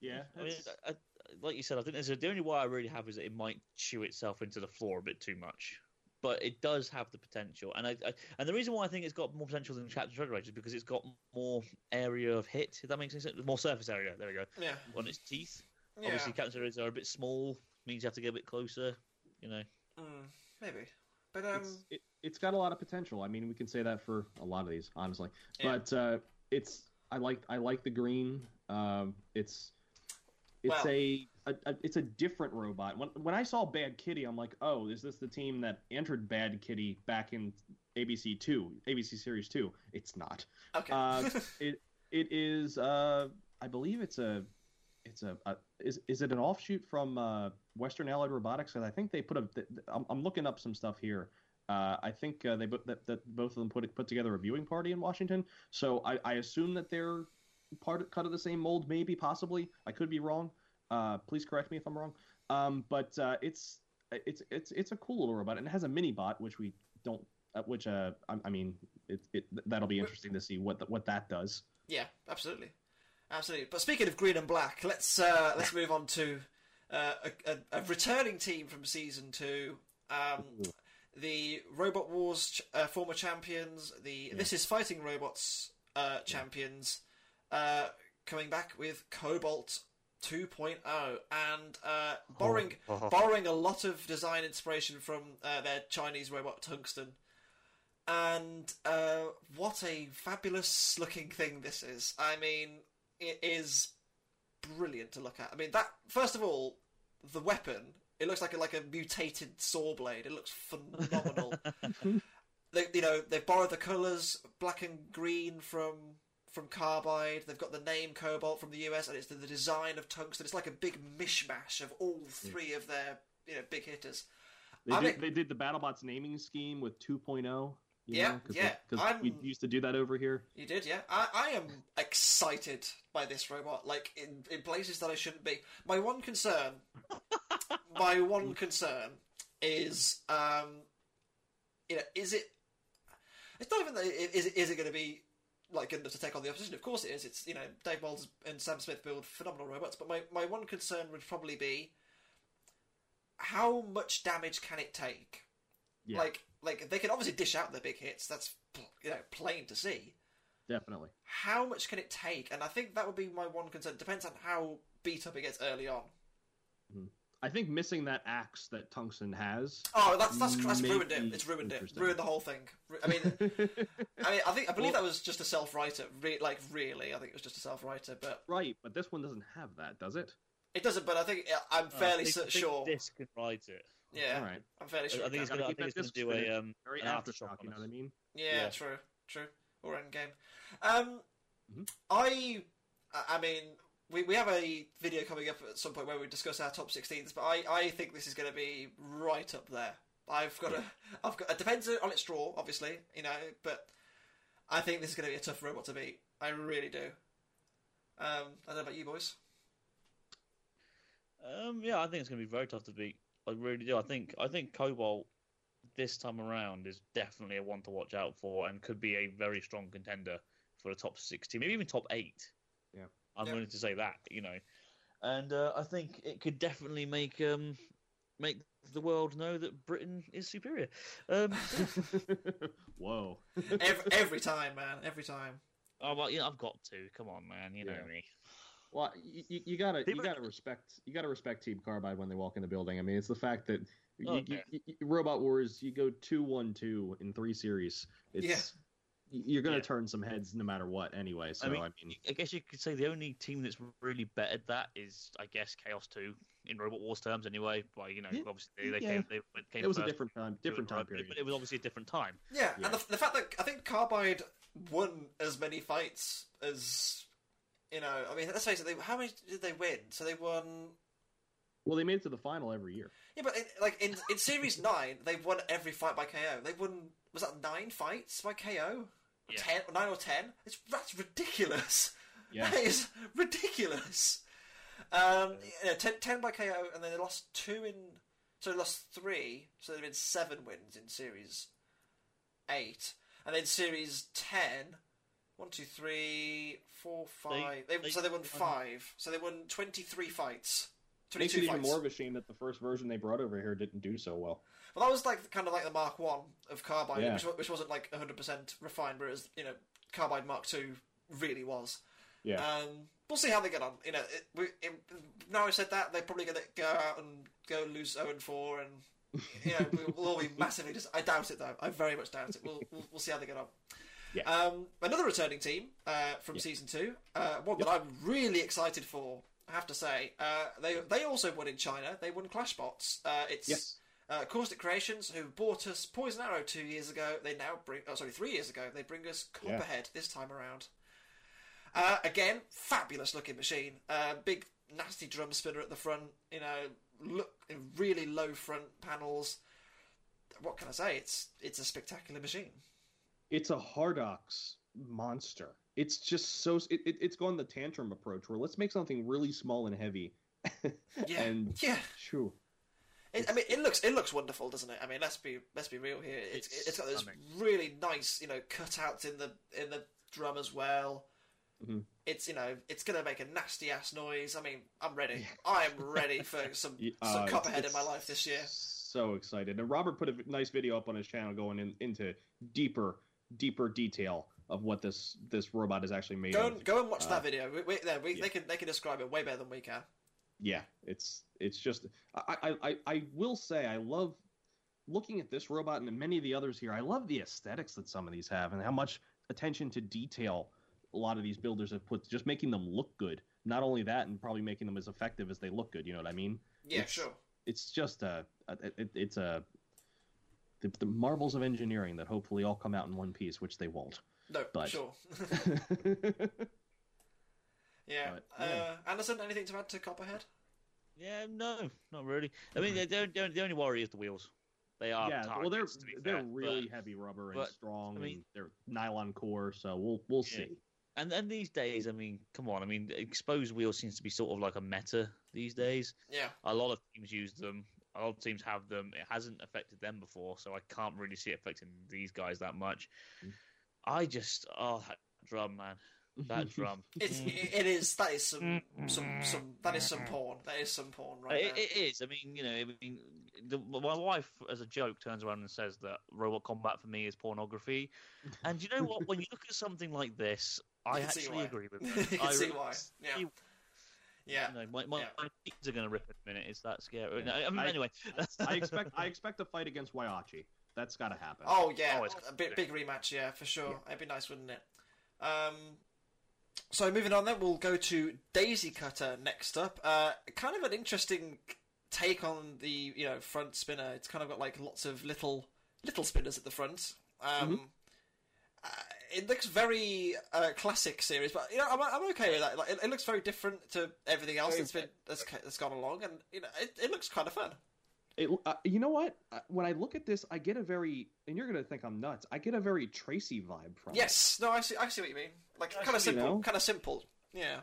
Yeah. I mean, I, I- like you said, I think there's a, the only worry I really have is that it might chew itself into the floor a bit too much. But it does have the potential, and I, I and the reason why I think it's got more potential than Captain Shredder is because it's got more area of hit. If that makes any sense, more surface area. There we go Yeah, on its teeth. yeah, Obviously, Captain Shredders are a bit small, means you have to get a bit closer. You know, mm, maybe, but um, it's, it, it's got a lot of potential. I mean, we can say that for a lot of these, honestly. Yeah. But uh, it's I like I like the green. Um, it's it's a, a, a it's a different robot. When when I saw Bad Kitty, I'm like, oh, is this the team that entered Bad Kitty back in ABC two, ABC Series two? It's not. okay, Uh, it it is. Uh, I believe it's a. It's a, a is is it an offshoot from uh, Western Allied Robotics? Because I think they put a. th- I'm, I'm looking up some stuff here. Uh, I think uh, they that, that both of them put put together a viewing party in Washington. So I, I assume that they're part of, cut of the same mold, maybe possibly. I could be wrong. Uh, please correct me if I'm wrong. Um, but uh, it's it's it's it's a cool little robot, and it has a mini bot, which we don't. Uh, which uh, I, I mean, it, it that'll be interesting to see what the, what that does. yeah, absolutely, absolutely. But speaking of green and black, let's uh, let's move on to uh, a, a, a returning team from season two. Um, the Robot Wars ch- uh, former champions, the This Is Fighting Robots uh, champions, uh, coming back with Cobalt 2.0 and uh, borrowing borrowing a lot of design inspiration from uh, their Chinese robot Tungsten. And uh, what a fabulous looking thing this is! I mean, it is brilliant to look at. I mean, that first of all, the weapon it looks like a, like a mutated saw blade. It looks phenomenal. they, you know, they've borrowed the colours black and green from from Carbide. They've got the name Cobalt from the US, and it's the, the design of Tungsten. It's like a big mishmash of all three of their you know big hitters. They did, mean- they did the BattleBots naming scheme with 2.0. you Yeah, know, cause yeah, Because we used to do that over here. You did, yeah. I, I am excited by this robot, like in, in places that I shouldn't be. My one concern, my one concern is, um, you know, is it? It's not even that. Is it? Is it going to be like good enough to take on the opposition? Of course it is. It's you know Dave Moulds and Sam Smith build phenomenal robots, but my my one concern would probably be how much damage can it take? Yeah, Like like they can obviously dish out their big hits. That's you know plain to see definitely. how much can it take? And I think that would be my one concern. Depends on how beat up it gets early on. Mm-hmm. I think missing that axe that Tungsten has. Oh, that's that's, that's ruined it. It's ruined it. Ruined the whole thing. I mean, I mean, I think I believe that was just a self-righter. Re- like really, I think it was just a self-righter. But right, but this one doesn't have that, does it? it doesn't. But I think I'm Uh, fairly I think- cer- I think sure. This can ride it. Yeah, All right. I'm fairly sure. I think it's can. going Gotta to keep that do a um, Very an aftershock, aftershock you know what I mean? Yeah, Yeah. true, true. Or end game. Um, Mhm. I, I mean, we, we have a video coming up at some point where we discuss our top 16s, but I, I think this is going to be right up there. I've got a, I've got. It depends on its draw, obviously, you know, but I think this is going to be a tough robot to beat. I really do. Um, I don't know about you boys. Um, yeah, I think it's going to be very tough to beat. I really do. I think I think Cobalt this time around is definitely a one to watch out for, and could be a very strong contender for the top sixteen, maybe even top eight. Yeah. I'm Yeah. willing to say that. You know, and uh, I think it could definitely make um make the world know that Britain is superior. Um, Whoa. Every, every time, man. Every time. oh, well, yeah, I've got to. Come on, man. You know Yeah. me. Well, you, you, you gotta you gotta respect you gotta respect Team Carbide when they walk in the building. I mean, it's the fact that you, Oh, you, you, you- Robot Wars you go two one two in three series. It's, Yeah. You're gonna Yeah. turn some heads no matter what. Anyway, so I mean, mean, I guess you could say the only team that's really bettered that is, I guess, Chaos Two in Robot Wars terms. Anyway, like you know, Yeah, obviously they, they yeah. came, they came it was a different time, different time period. but it was obviously a different time. Yeah, Yeah. and the, the fact that I think Carbide won as many fights as You know, I mean, let's face it. They, how many did they win? So they won. Well, they made it to the final every year. Yeah, but in, like in in series nine, they've won every fight by KO. They won was that nine fights by KO? Yeah. Ten, nine or ten? It's that's ridiculous. Yeah. That is ridiculous. Um, yeah, 10, 10 by KO, and then they lost two in. So they lost three, so they've been seven wins in series eight, and then series ten. One, two, three, four, five. They, they- so they won five. So they won twenty-three fights. Makes Twenty-two it even more of a shame that the first version they brought over here didn't do so well. Well, that was like kind of like the Mark One of Carbide, Yeah. which, which wasn't like hundred percent refined, but whereas you know Carbide Mark Two really was. Yeah. Um, we'll see how they get on. You know, it, we, it, now I said that they're probably going to go out and go lose zero and four, and you know we'll, we'll all be massively. Just I doubt it though. I very much doubt it. We'll we'll, we'll see how they get on. Yeah. Um, another returning team uh, from Yeah. season two, uh, one that I'm really excited for. I have to say, uh, they they also won in China. They won Clashbots. Uh, it's Yes. Uh, Caustic Creations, who bought us Poison Arrow two years ago, they now bring. Oh, sorry, three years ago, they bring us Yeah. Copperhead this time around. Uh, again, fabulous looking machine. Uh, big nasty drum spinner at the front. You know, look really low front panels. What can I say? It's it's a spectacular machine. It's a Hardox monster. It's just so it, it, it's gone the tantrum approach where let's make something really small and heavy. Yeah, and yeah. shoo. It, I mean, it looks it looks wonderful, doesn't it? I mean, let's be let's be real here. It's It's it's got those stunning. really nice, you know, cutouts in the in the drum as well. Mhm. It's you know, it's gonna make a nasty ass noise. I mean, I'm ready. I am ready for some Yeah, some uh, copperhead in my life this year. So excited. And Robert put a nice video up on his channel going in, into deeper, deeper detail of what this this robot is actually made Go of. go and watch uh, that video. We, we, there, we, yeah. They can they can describe it way better than we can. Yeah, it's it's just I, I I will say I love looking at this robot and many of the others here. I love the aesthetics that some of these have and how much attention to detail a lot of these builders have put just making them look good. Not only that, and probably making them as effective as they look good. You know what I mean? Yeah, It's- sure. It's just a, a it, it's a the, the marvels of engineering that hopefully all come out in one piece, which they won't. No, but- sure. yeah. But, Uh. Anderson, anything to add to Copperhead? Yeah, no, not really. I mean, the, the, the only worry is the wheels. They are yeah, well, they're targets, to be they're fair, really but- heavy rubber and but, strong, I mean- and they're nylon core. So we'll we'll Yeah. see. And and these days, I mean, come on, I mean, exposed wheel seems to be sort of like a meta these days. Yeah. A lot of teams use them. A lot of teams have them. It hasn't affected them before, so I can't really see it affecting these guys that much. Mm. I just, oh, that drum, man, that drum. It's it is that is some some some that is some porn. That is some porn right It, it is. I mean, you know, I mean, the, my wife, as a joke, turns around and says that robot combat for me is pornography. And you know what? when you look at something like this, I can actually agree with You can I see why. Yeah. see Yeah. You know, my my, Yeah. my kids are going to rip in a minute. It's that scary. Yeah. No, I mean, I- anyway, I expect I expect a fight against Whyachi. That's got to happen. Oh yeah, Oh, it's- a big, big rematch. Yeah, for sure. It'd be nice, wouldn't it? Um, so moving on, then we'll go to Daisy Cutter next up. Uh, kind of an interesting take on the you know front spinner. It's kind of got like lots of little little spinners at the front. Um, uh, it looks very uh, classic series, but you know I'm, I'm okay with that. Like, it, it looks very different to everything else that's been that's, that's gone along, and you know it, it looks kind of fun. It, uh, you know what? Uh, When I look at this, I get a very and you're gonna think I'm nuts. I get a very Tracy vibe from it. Yes, no, I see. I see what you mean. Like kind of see, you simple, know. kind of simple. Yeah,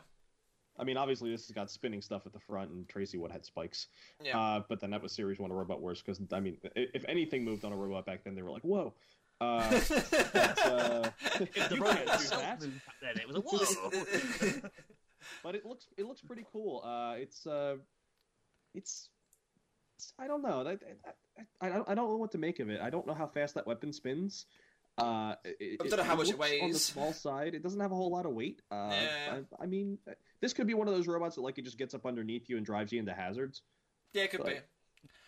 I mean, obviously this has got spinning stuff at the front, and Tracy would had spikes. Yeah. Uh, but then that was Series One of Robot Wars because I mean, if anything moved on a robot back then, they were like, "Whoa." Uh, but, uh, if the you robot do that. moved then, it was a whoa. but it looks it looks pretty cool. Uh, it's uh, it's, it's I don't know. I, I, I, don't, I don't know what to make of it. I don't know how fast that weapon spins. Uh, it, I don't know how much it looks On the small side, it doesn't have a whole lot of weight. Uh, Yeah. I, I mean, this could be one of those robots that like it just gets up underneath you and drives you into hazards. yeah, it could be.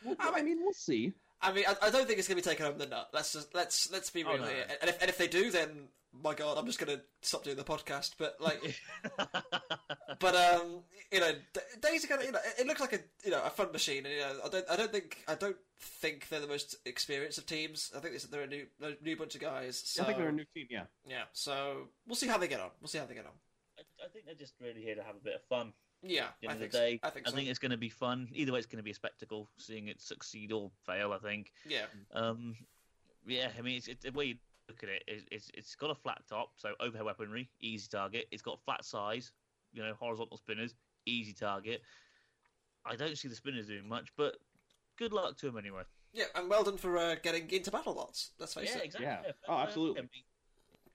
Well, I I mean, we'll see. I mean, I, I don't think it's going to be taken home the nut. Let's just let's let's be Oh, real no. here. And if and if they do, then my God, I'm just going to stop doing the podcast. But like, but um, you know, Days Daisy kind of, you know, it, it looks like a you know a fun machine. And, you know, I don't I don't think I don't think they're the most experienced of teams. I think this- they're a new a new bunch of guys. So I think they're a new team. Yeah. yeah. So we'll see how they get on. We'll see how they get on. I, I think they're just really here to have a bit of fun. Yeah, At the I end think of the day, so. I think so. it's going to be fun. Either way, it's going to be a spectacle, seeing it succeed or fail. I think. yeah, Um, yeah, I mean, it's, it's, the way you look at it, it's, it's, it's got a flat top, so overhead weaponry, easy target. It's got flat size, you know, horizontal spinners, easy target. I don't see the spinners doing much, but good luck to them anyway. yeah, and well done for uh, getting into BattleBots. Let's face yeah, it. exactly. Yeah. Yeah. Oh, Uh, absolutely. I mean,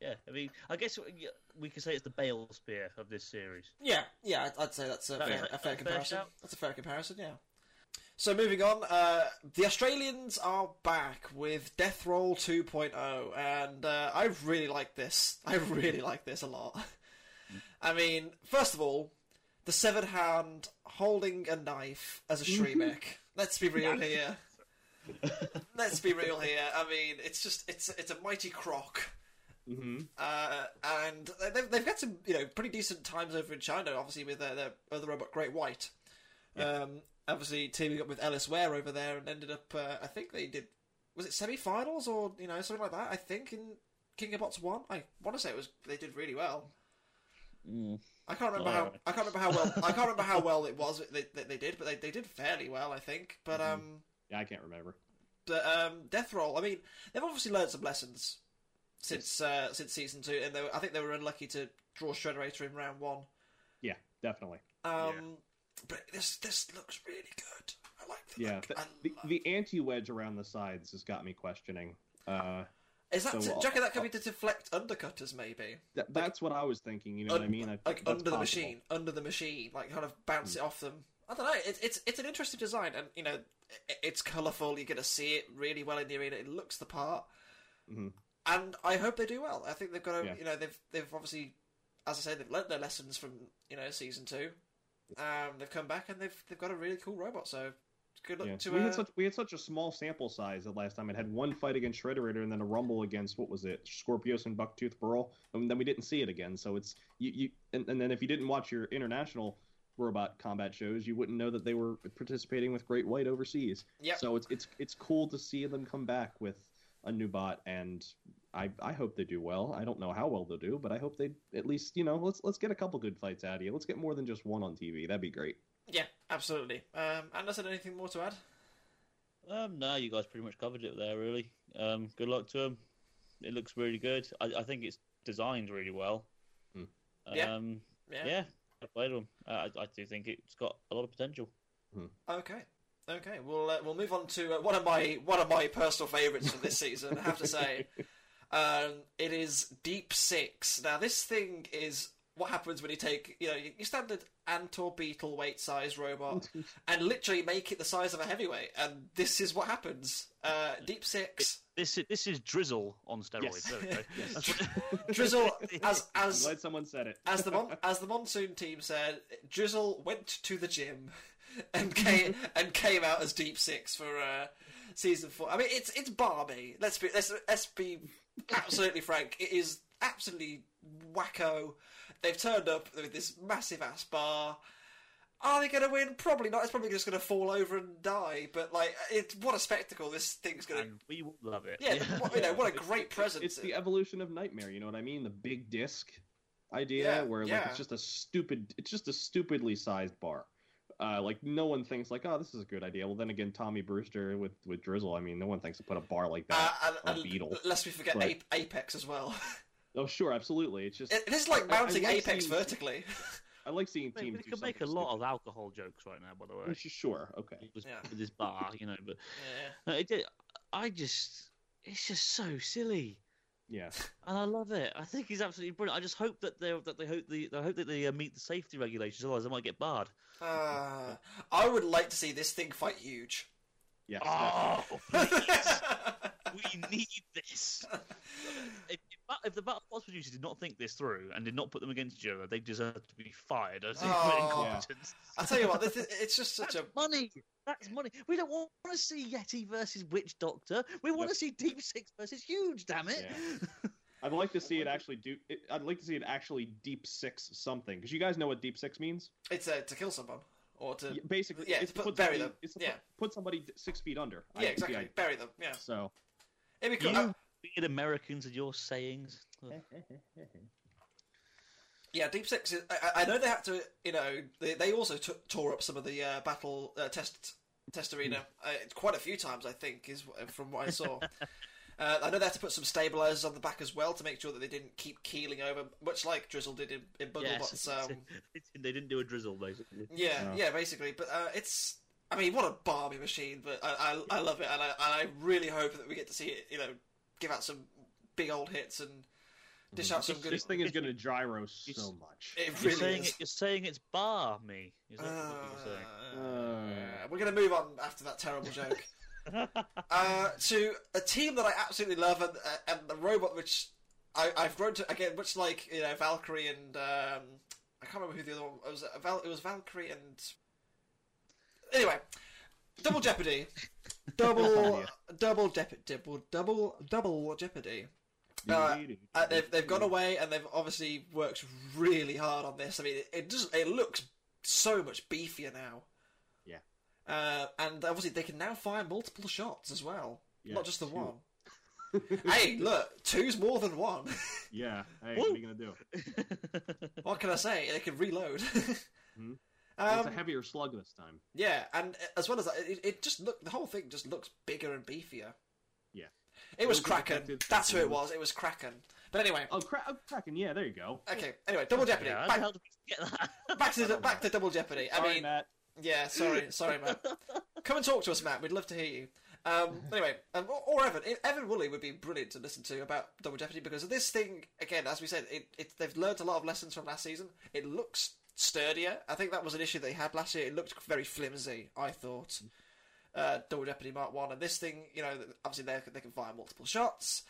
yeah, I mean, I guess we- we could say it's the Bale spear of this series. Yeah, yeah, I'd, I'd say that's a That- fair, that- a fair fair comparison. shout. that's a fair comparison, yeah. So moving on, uh, the Australians are back with Death Roll 2.0, and uh, I really like this. I really like this a lot. I mean, first of all, the severed hand holding a knife as a Shremek. Let's be real here. Let's be real here. I mean, it's just it's it's a mighty croc. hmm Uh, and they've, they've got some, you know, pretty decent times over in China, obviously, with their, their other robot, Great White. Um, obviously, teaming up with Ellis Ware over there and ended up, uh, I think they did, was it semi finals or, you know, something like that, I think, in King of Bots 1? I want to say it was, they did really well. I can't remember how I can't remember how well I can't remember how well it was they, they, they did, but they, they did fairly well, I think. But um, Yeah, I can't remember. but um, Death Roll. I mean, they've obviously learned some lessons since uh, since season two, and they were, I think they were unlucky to draw Shrederator in round one. Yeah, definitely. Um, But this this looks really good. I like the Yeah, look. the, the, the anti-wedge around the sides has got me questioning. Uh, Is that so, to, reckon that could be to deflect undercutters? Maybe th- that's what I was thinking. You know what I mean? I, like under the machine, under the machine, like kind of bounce it off them. I don't know. It's it's it's an interesting design, and you know, i- it's colourful. You're going to see it really well in the arena. It looks the part, Mhm. and I hope they do well. I think they've got to, Yeah. you know, they've they've obviously, as I say, they've learnt their lessons from you know season two. Um, they've come back and they've they've got a really cool robot. So good luck Yeah. to we uh, had such we had such a small sample size the last time. It had one fight against Shrederator and then a rumble against what was it, Scorpios and Bucktooth Burl, and then we didn't see it again. So it's you, you and, and then if you didn't watch your international robot combat shows, you wouldn't know that they were participating with Great White overseas. Yep. So it's it's it's cool to see them come back with a new bot, and I I hope they do well. I don't know how well they'll do, but I hope they at least you know let's let's get a couple good fights out of you. Let's get more than just one on TV. That'd be great. yeah, absolutely. Um, Anderson, anything more to add? Um, no, you guys pretty much covered it there, really. Um, good luck to them. It looks really good. I, I think it's designed really well. Hmm. Yeah. Um, Yeah. yeah, I played them. I, I do think it's got a lot of potential. Okay. Okay, we'll uh, we'll move on to uh, one of my one of my personal favourites for this season. I have to say, um, it is Deep Six. Now, this thing is what happens when you take you know your standard Antor Beetle weight size robot and literally make it the size of a heavyweight, and this is what happens. Uh, Deep Six This is, this is Drizzle on steroids. Yes. There we go. Yes. Drizzle as I'm as glad someone said it. as the mon- as the monsoon team said, Drizzle went to the gym and came and came out as Deep Six for uh, season four. I mean, it's it's Barbie. Let's be let's let's be absolutely frank. It is absolutely wacko. They've turned up with this massive ass bar. Are they going to win? Probably not. It's probably just going to fall over and die. But like, it, what a spectacle this thing's going to. and we will love it. Yeah, what, you know, what a great presence. It's the evolution of Nightmare. You know what I mean? The big disc idea, Yeah, where like yeah. it's just a stupid, it's just a stupidly sized bar. Uh, like no one thinks like, oh, this is a good idea. Well, then again, Tommy Brewster with with Drizzle. I mean, no one thinks to put a bar like Uh, that and, on and Beetle. lest we forget But- Apex as well. Oh, sure, absolutely. It's just It, it is like I- I mounting like Apex seeing- vertically. I like seeing teams. we could make a lot stupid. of alcohol jokes right now, by the way. Sure, okay. With, Yeah. with this bar, you know, but Yeah. no, it, did- I just, it's just so silly. Yeah, and I love it. I think he's absolutely brilliant. I just hope that they that they hope the I hope that they uh, meet the safety regulations. Otherwise, they might get barred. Uh, I would like to see this thing fight huge. yes. Oh, please, we need this. If, if, if the Battle Bots producers did not think this through and did not put them against each other, they deserve to be fired as Oh. incompetence. I tell you what, this, it's just such a. Money. That's money. We don't want to see Yeti versus Witch Doctor. We want Yep. to see Deep Six versus Huge. Damn it! I'd like to see it actually do. It, I'd like to see it actually deep six something because you guys know what deep six means. It's uh, to kill someone or to. Yeah, Basically, yeah, it's put- put bury somebody, them. It's to Yeah. put, put somebody six feet under. Yeah, I- exactly. I- Bury them. Yeah, so it'd be cool. You Uh, weird Americans and your sayings. Yeah, Deep Six. Is, I, I know they had to. You know, they, they also t- tore up some of the uh, battle uh, test test arena uh, quite a few times. I think is from what I saw. uh, I know they had to put some stabilizers on the back as well to make sure that they didn't keep keeling over, much like Drizzle did in, in Bugglebots. Um, they didn't do a drizzle basically. yeah, No. yeah, basically. But uh, it's. I mean, what a balmy machine! But I, I, I love it, and I, and I really hope that we get to see it. You know, give out some big old hits and dish out some good. This thing is going to gyro so much. It You're really saying is. it, you're saying it's bar me. Is that what Uh, you're saying? Uh. we're going to move on after that terrible joke. uh, to a team that I absolutely love and, uh, and the robot which I, I've grown to again, much like you know Valkyrie and um, I can't remember who the other one was. It was, Val, it was Valkyrie and anyway, Double Jeopardy, double double Dep- double double double Jeopardy. Uh, uh, they've they've gone away and they've obviously worked really hard on this. I mean, it, it just it looks so much beefier now. Yeah. Uh, and obviously they can now fire multiple shots as well, Yeah, not just the two. one. hey, look, two's more than one. Yeah. Hey, what are you going to do? what can I say? They can reload. Mhm. Um, it's a heavier slug this time. yeah, and as well as that, it, it just look the whole thing just looks bigger and beefier. Yeah. It was Those are Kraken. That's who it was. It was Kraken. But anyway, Oh, cra- oh, Kraken. Yeah, there you go. okay. Anyway, Double Jeopardy. yeah, how back, hell did we get that? back to the, back to Double Jeopardy. I Sorry, mean, Matt. Yeah, sorry, sorry, Matt. Come and talk to us, Matt. We'd love to hear you. Um, anyway, um, or, or Evan. Evan Woolley would be brilliant to listen to about Double Jeopardy because this thing, again, as we said, it, it, they've learned a lot of lessons from last season. It looks sturdier. I think that was an issue they had last year. It looked very flimsy, I thought. Uh, Double Jeopardy Mark 1. And this thing, you know, obviously they, they can fire multiple shots.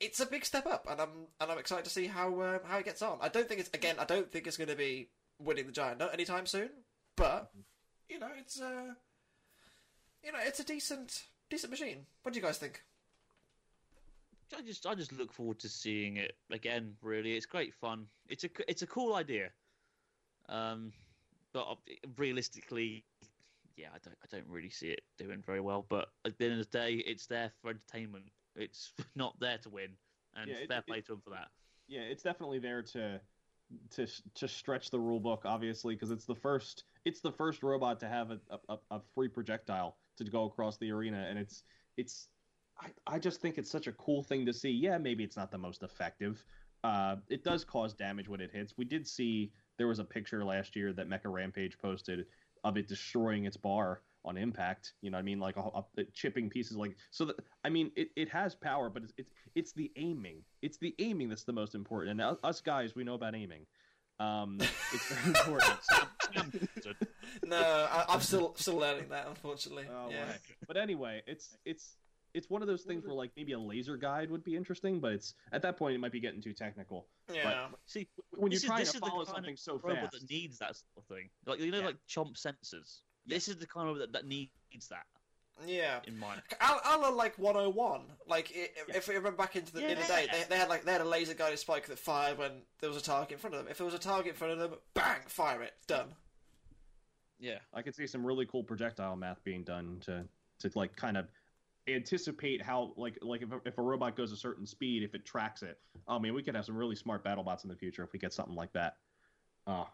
It's a big step up, and I'm and I'm excited to see how um, how it gets on. I don't think it's again. I don't think it's going to be winning the giant anytime soon, but you know, it's uh, you know, it's a decent decent machine. What do you guys think? I just I just look forward to seeing it again. Really, it's great fun. It's a it's a cool idea, um, but realistically, yeah, I don't I don't really see it doing very well. But at the end of the day, it's there for entertainment. It's not there to win, and Yeah, it- fair it- play to them for that. Yeah, it's definitely there to to to stretch the rule book, obviously, because it's the first it's the first robot to have a, a, a free projectile to go across the arena, and it's it's I, I just think it's such a cool thing to see. Yeah, maybe it's not the most effective. Uh, it does cause damage when it hits. We did see there was a picture last year that Mecha Rampage posted of it destroying its bar on impact. You know, what I mean, like a, a, chipping pieces. Like so, that I mean, it, it has power, but it's, it's it's the aiming. It's the aiming that's the most important. And us guys, we know about aiming. Um, it's very important. So- No, I, I'm still still learning that, unfortunately. Oh, yeah. well. But anyway, it's it's it's one of those things where like maybe a laser guide would be interesting, but it's at that point it might be getting too technical. Yeah. See, When you're is, trying to follow something so robot fast, that needs that sort of thing. Like you know, Yeah. like chomp sensors. This is the kind of that, that needs that Yeah. in mind. Al- Alan like 101. Like i if we remember back into the, in the day, Yeah. they, they had like they had a laser guided spike that fired when there was a target in front of them. If there was a target in front of them, bang, fire it, done. Yeah. I could see some really cool projectile math being done to to like kind of anticipate how like like if a, if a robot goes a certain speed, if it tracks it. Oh, I mean, we could have some really smart battle bots in the future if we get something like that. Oh,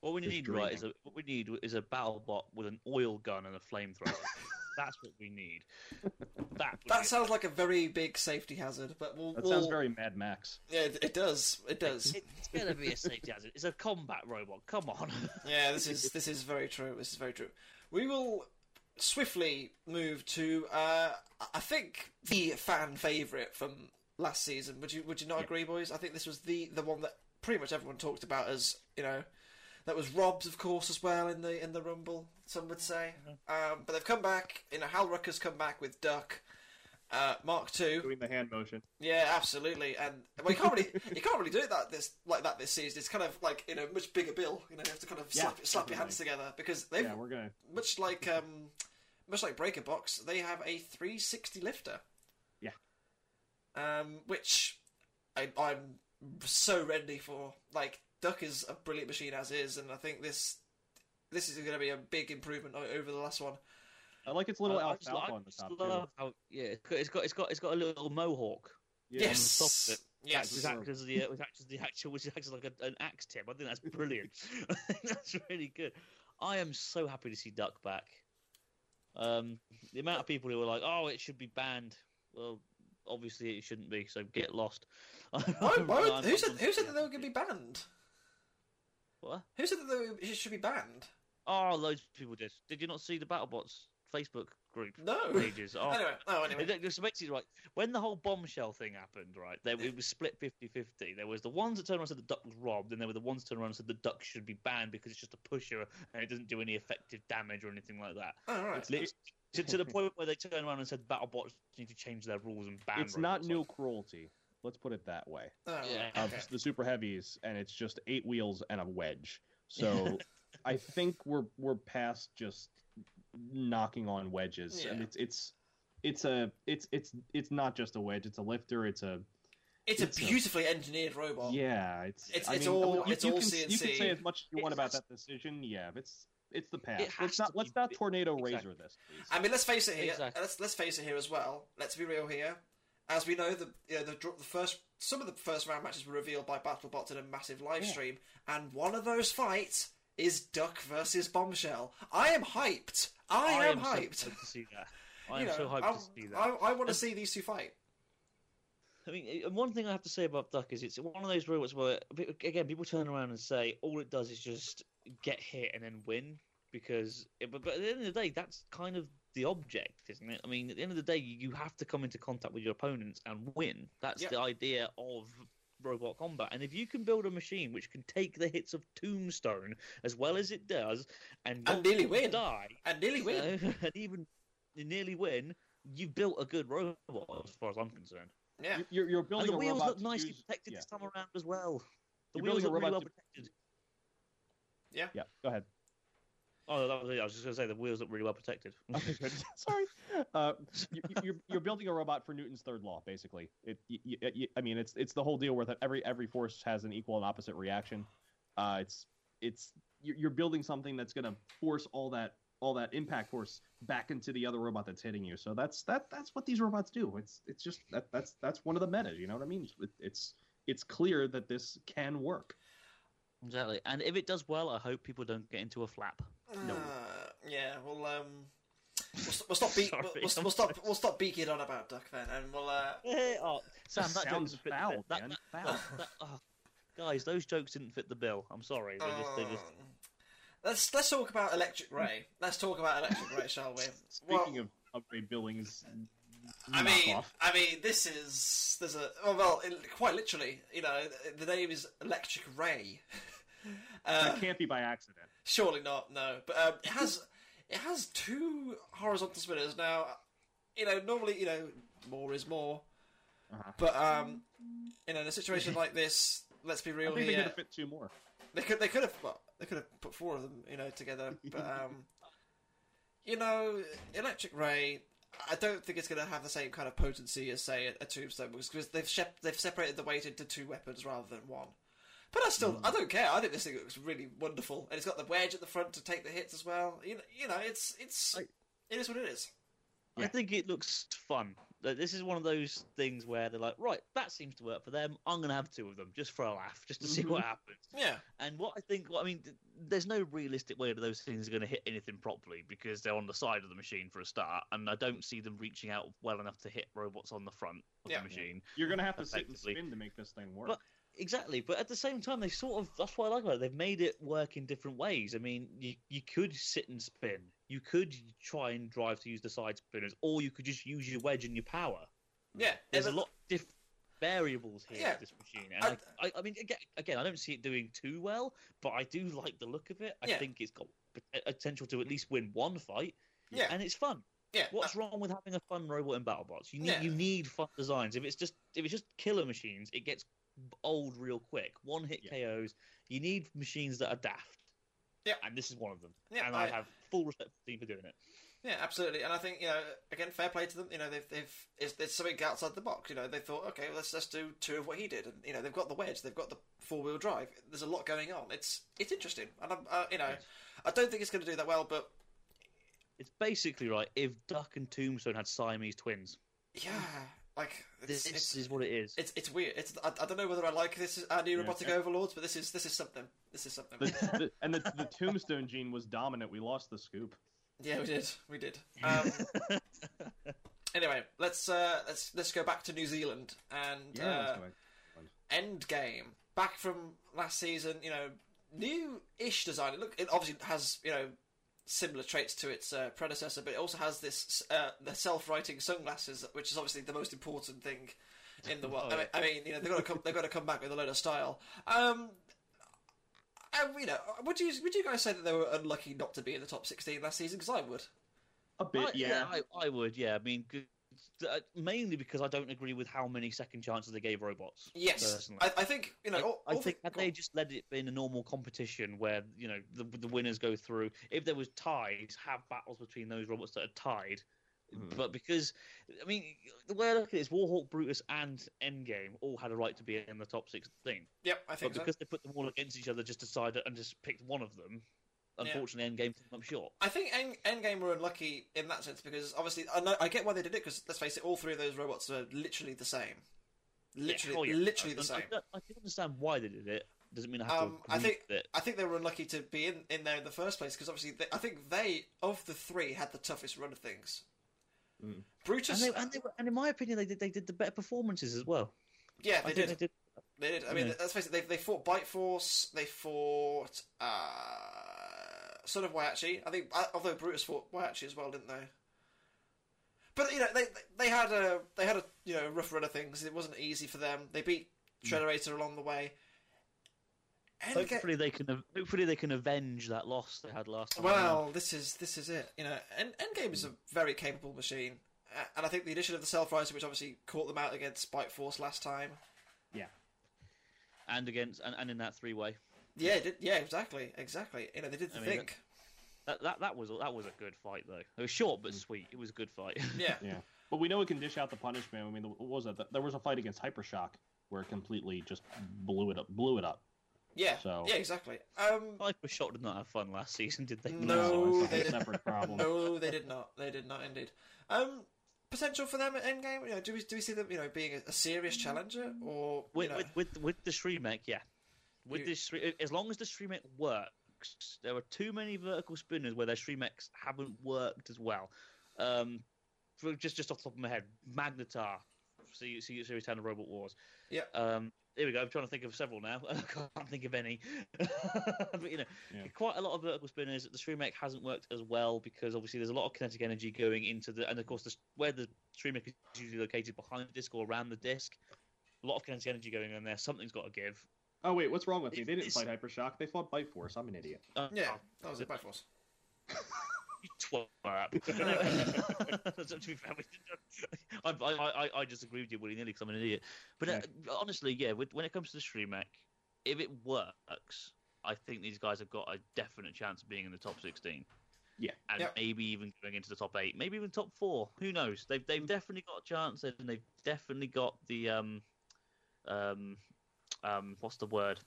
What we Just need, right, is a what we need is a battle bot with an oil gun and a flamethrower. That's what we need. That That be- sounds like a very big safety hazard, but we'll. that we'll sounds very Mad Max. Yeah, it, it does. It does. It's gonna be a safety hazard. It's a combat robot. Come on. Yeah, this is this is very true. This is very true. We will swiftly move to uh, I think the fan favorite from last season. Would you would you not Yeah. agree, boys? I think this was the the one that pretty much everyone talked about as you know. That was Rob's, of course, as well in the in the Rumble. Some would say, um, but they've come back. You know, Hal Rucker's come back with Duck, uh, Mark Two. Doing the hand motion. Yeah, absolutely. And well, you can't really you can't really do it that this like that this season. It's kind of like in a much bigger bill. You know, you have to kind of Yeah, slap slap your hands together because they've Yeah, we're gonna. much like um much like Breaker Box, they have a 360 lifter. Yeah. Um, which I, I'm so ready for. Like Duck is a brilliant machine as is, and I think this this is going to be a big improvement over the last one. I like its little I- I alfalfa just- I on the top too. love how- yeah, it's got, it's got it's got a little mohawk. Yeah. Yes. on the top of it. Yes. which acts as the uh, which acts as the actual which acts like a, an axe tip. I think that's brilliant. I think that's really good. I am so happy to see Duck back. Um, the amount of people who were like, "Oh, it should be banned." Well, obviously it shouldn't be. So get lost. Why, why would- who said who said that they were going to be banned? What? Who said that they it should be banned? Oh, loads of people did. Did you not see the BattleBots Facebook group No. pages? Oh, Anyway, oh anyway. It just makes it right. When the whole bombshell thing happened, right, there, it was split 50 50. There was the ones that turned around and said the duck was robbed, and there were the ones that turned around and said the duck should be banned because it's just a pusher and it doesn't do any effective damage or anything like that. Oh, right. It's to, to the point where they turned around and said BattleBots need to change their rules and ban It's not new cruelty. Let's put it that way. Oh, Yeah. Of okay. the super heavies, and it's just eight wheels and a wedge. So I think we're we're past just knocking on wedges, and it's it's it's a it's it's it's not just a wedge. It's a lifter. It's a It's a it's a- beautifully engineered robot. yeah. It's It's- it's mean, all- you, it's you all can, You can say as much as you It want about that decision. Yeah, but it's it's the past. has Let's to not let's not tornado exactly. razor this, please. I mean, let's face it here. Exactly. Let's let's face it here as well. Let's be real here. As we know, the you know, the, the first some of the first round matches were revealed by BattleBots in a massive live Yeah. stream, and one of those fights is Duck versus Bombshell. I am hyped. I, am, so hyped. hyped to see that. I am so hyped I, to see that. I, I want to see these two fight. I mean, eh, and one thing I have to say about Duck is it's one of those robots where, again, people turn around and say all it does is just get hit and then win because, but, but at the end of the day, that's kind of the object, isn't it? I mean, at the end of the day, you have to come into contact with your opponents and win. That's Yep. the idea of robot combat. And if you can build a machine which can take the hits of Tombstone as well as it does and, And nearly win. die, And nearly win. know, and even nearly win, you've built a good robot as far as I'm concerned. Yeah. You- You're, you're building And the a wheels robot look nicely use- protected yeah. this time around as well. The You're wheels building a look really well robot protected. Yeah. Yeah, go ahead. Oh, that was it. I was just going to say the wheels look really well protected. Okay, good. Sorry. Uh, you, you're you're building a robot for Newton's third law, basically. It, y y y- I mean, it's it's the whole deal where that every every force has an equal and opposite reaction. Uh, it's it's you're, you're building something that's going to force all that all that impact force back into the other robot that's hitting you. So that's that that's what these robots do. It's it's just that that's that's one of the metas. You know what I mean? It, it's it's clear that this can work. exactly. And if it does well, I hope people don't get into a flap. No. Uh, yeah. We'll um. We'll, st- we'll stop. Be- Sorry, we'll, we'll, we'll stop. We'll stop beaking on about Duck then, and we'll. Uh, oh, Sam, that joke sounds didn't fit foul, bill. That- man. that- Foul. that- oh, guys, those jokes didn't fit the bill. I'm sorry. They just, they just. um, Let's let's talk about Electric Ray. Let's talk about Electric Ray, shall we? Speaking Well- of upgrade Billings, I mean, knockoff. I mean, this is there's a oh, well, it, quite literally, you know, the name is Electric Ray. Uh, that can't be by accident. Surely not, no. But um, it has it has two horizontal spinners now. You know, normally, you know, more is more. Uh-huh. But um, you know, in a situation like this, let's be I real think they could here. have fit two more. They could they could have well, they could have put four of them, you know, together. But um, you know, Electric Ray. I don't think it's going to have the same kind of potency as say a, a Tombstone because they've shep- they've separated the weight into two weapons rather than one. But I still mm. I don't care. I think this thing looks really wonderful, and it's got the wedge at the front to take the hits as well. You know, you know, it's it's Like- it is what it is. I Yeah. think it looks fun. This is one of those things where they're like, right, that seems to work for them. I'm going to have two of them just for a laugh, just to see mm-hmm. what happens. Yeah, And what I think, what I mean, there's no realistic way that those things are going to hit anything properly because they're on the side of the machine for a start, and I don't see them reaching out well enough to hit robots on the front of Yeah. the machine. You're gonna have to sit and Effectively. spin to make this thing work. But- Exactly, but at the same time, they sort of that's what I like about it. They've made it work in different ways. I mean, you you could sit and spin, you could try and drive to use the side spinners, or you could just use your wedge and your power. yeah. There's a lot of different variables here Yeah. with this machine, and I- I, I, mean, again, again, I don't see it doing too well, but I do like the look of it. I Yeah. think it's got potential to at least win one fight, Yeah, and it's fun. yeah. What's wrong with having a fun robot in BattleBots? You need Yeah. you need fun designs. If it's just if it's just killer machines, it gets old real quick. One hit Yeah. KOs. You need machines that are daft. Yeah. and this is one of them. Yeah, and I, I- have full respect for the team for doing it. Yeah, absolutely, and I think you know, again, fair play to them. You know, they've they've it's, it's something outside the box. You know, they thought, okay, let's let's do two of what he did, and you know, they've got the wedge, they've got the four wheel drive. There's a lot going on. It's it's interesting, and I'm uh, you know, Yes. I don't think it's going to do that well, but It's basically right if Duck and Tombstone had Siamese twins. yeah, Like This it's, it's, is what it is. it's it's weird. It's I, I don't know whether I like this our new Yeah. robotic overlords, but this is this is something. This is something. The, the, and the, the tombstone gene was dominant. We lost the scoop. yeah, we did. We did. Um, anyway, let's uh, let's let's go back to New Zealand and Yeah, uh, that's going. Endgame. Back from last season, you know, new-ish design. It look, it obviously has you know similar traits to its uh, predecessor, but it also has this uh, the self-righting sunglasses, which is obviously the most important thing in the world. Oh, I, mean, I mean, you know, they've got to come, they've got to come back with a load of style. Um, and, you know, would you would you guys say that they were unlucky not to be in the top sixteen last season? Because I would. A bit, I, yeah. I, I would, yeah. I mean, g- uh, mainly because I don't agree with how many second chances they gave robots. Yes, personally. I, I think you know. I, all- I all think the- had they just let it be in a normal competition where you know the the winners go through, if there was ties, have battles between those robots that are tied. Mhm. But because I mean, the way I look at it is Warhawk, Brutus, and Endgame all had a right to be in the top sixteen. Yep, I But think so. because they put them all against each other, just decided and just picked one of them. Yeah. Unfortunately, Endgame came up short. I think End, Endgame were unlucky in that sense because obviously I know I get why they did it because let's face it, all three of those robots are literally the same, literally, Yeah, oh, yeah. literally I, the same. I, I can understand why they did it. Doesn't mean I have Um, to I agree think- with it. I think they were unlucky to be in, in there in the first place because obviously they, I think they of the three had the toughest run of things. Mm. Brutus, And, they, and, they were, and in my opinion, they did they did the better performances as well. yeah, they think did. they did. They did. I mean, Yeah. let's face it. They they fought Bite Force. They fought uh, Son of Whyachi. I think, uh, although Brutus fought Whyachi as well, didn't they? But you know, they they had a they had a you know rough run of things. It wasn't easy for them. They beat Shrederator along the way. And again- Hopefully they can. Hopefully they can avenge that loss they had last time. well, this is this is it. You know, End, Endgame is a very capable machine, Uh, and I think the addition of the Self Riser, which obviously caught them out against Bite Force last time. Yeah. and against and, and in that three way. Yeah, did, yeah, exactly, exactly. You know, they did the I mean, thing. That, that that was that was a good fight though. It was short but sweet. It was a good fight. Yeah, Yeah, but we know it can dish out the punishment. I mean, what was it? There was a fight against Hypershock where it completely just blew it up. Blew it up. yeah, So- yeah, exactly. Um, Hypershock did not have fun last season, did they? No, it's a they whole didn't. problem. no, they did not. They did not indeed. Um, potential for them at Endgame. You know, do we do we see them you know being a, a serious challenger or you With, know, with with with the srimech, yeah. With You- this, as long as the srimech works, there are too many vertical spinners where their srimechs haven't worked as well. Um, just just off the top of my head, Magnetar, see see series ten of Robot Wars. Yeah. Um, here we go. I'm trying to think of several now. I can't think of any. but you know, Yeah. quite a lot of vertical spinners. The srimech hasn't worked as well because obviously there's a lot of kinetic energy going into the, and of course the, where the srimech is usually located behind the disc or around the disc. A lot of kinetic energy going in there. Something's got to give. Oh wait, what's wrong with me? They didn't It's- fight Hypershock. They fought Bite Force. I'm an idiot. Uh, yeah, that was it. Bite Force. You twat. To be fair, I, I, I, I just agree with you willy nilly because I'm an idiot. But uh, honestly, yeah, with, when it comes to the srimech, if it works, I think these guys have got a definite chance of being in the top 16. Yeah. And Yep. maybe even going into the top eight, maybe even top four. Who knows? They've they've definitely got a chance, and they've definitely got the um um um what's the word?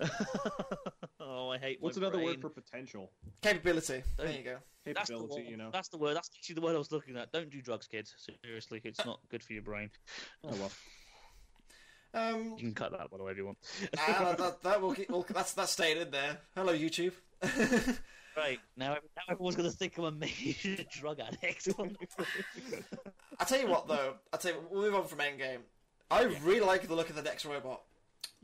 oh, I hate. What's my another brain. word for potential? Capability. There you go. That's the Capability, word. you know. That's the word. That's actually the word I was looking at. Don't do drugs, kids. Seriously, it's not good for your brain. Oh well. Um, You can cut that, by the way, if you want. ah, that, that will keep, well, that's that's staying in there. Hello, YouTube. Right now, now everyone's going to think I'm a major drug addict. I tell you what, though. I tell you, we'll move on from Endgame. I really like the look of the next robot.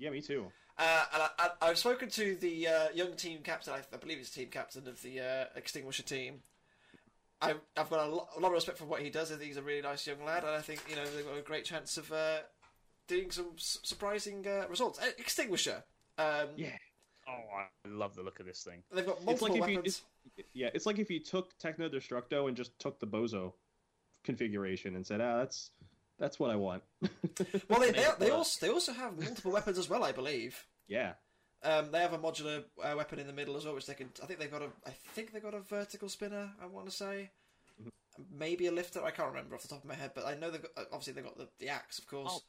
Yeah, me too. Uh, and I, I, I've spoken to the uh, young team captain. I, I believe he's team captain of the uh, Extinguisher team. I, I've got a, lo- a lot of respect for what he does. I think he's a really nice young lad, and I think you know they've got a great chance of uh, doing some s- surprising uh, results. Uh, Extinguisher. Um, Yeah. oh, I love the look of this thing. They've got It's multiple like if you, weapons. it's, yeah, it's like if you took Techno Destructo and just took the Bozo configuration and said, ah, that's that's what I want. Well, they, Make they, they also they also have multiple weapons as well. I believe. yeah. Um, they have a modular uh, weapon in the middle as well, which they can. I think they've got a. I think they've got a vertical spinner. I want to say, maybe a lifter. I can't remember off the top of my head, but I know they've got. uh, Obviously, they've got the, the axe, of course.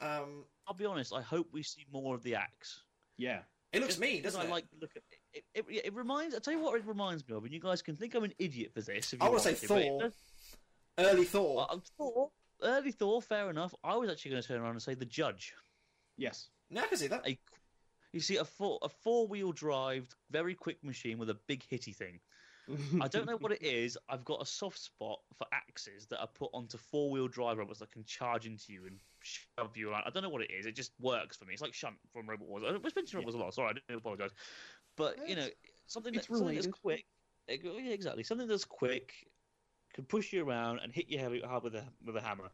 Um, I'll be honest. I hope we see more of the axe. Yeah. it looks mean, doesn't I it? like look at it. It, it, it reminds. I tell you what, it reminds me of, and you guys can think I'm an idiot for this. If I you wanna say to, but it Thor. does- Early Thor. Well, I'm Thor. early Thor, fair enough. I was actually going to turn around and say the Judge. Yes. Now I can see that. A, you see, a four a four wheel drive, very quick machine with a big hitty thing. I don't know what it is. I've got a soft spot for axes that are put onto four wheel drive robots that can charge into you and shove you around. I don't know what it is. It just works for me. It's like Shunt from Robot Wars. I was mentioning Robot Wars a lot. Sorry, I do apologise. But you know, something, that, something that's related. quick. Yeah, exactly. Something that's quick can push you around and hit you heavy hard with a with a hammer.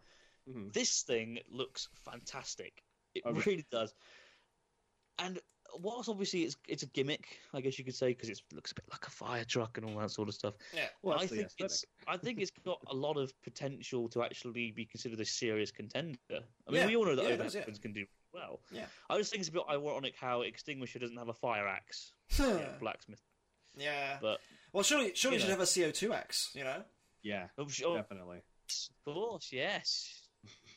Mhm. This thing looks fantastic. It Okay. really does. And whilst obviously it's it's a gimmick, I guess you could say, because it looks a bit like a fire truck and all that sort of stuff. Yeah. Well, I think it's I think it's got a lot of potential to actually be considered a serious contender. I mean, Yeah, we all know that yeah, does, yeah. can do well. Yeah. I just think it's a bit ironic how Extinguisher doesn't have a fire axe, yeah, blacksmith. yeah. But Well, surely, surely You you should have a CO2 axe, you know? Yeah, oh, sure, definitely. of course, yes.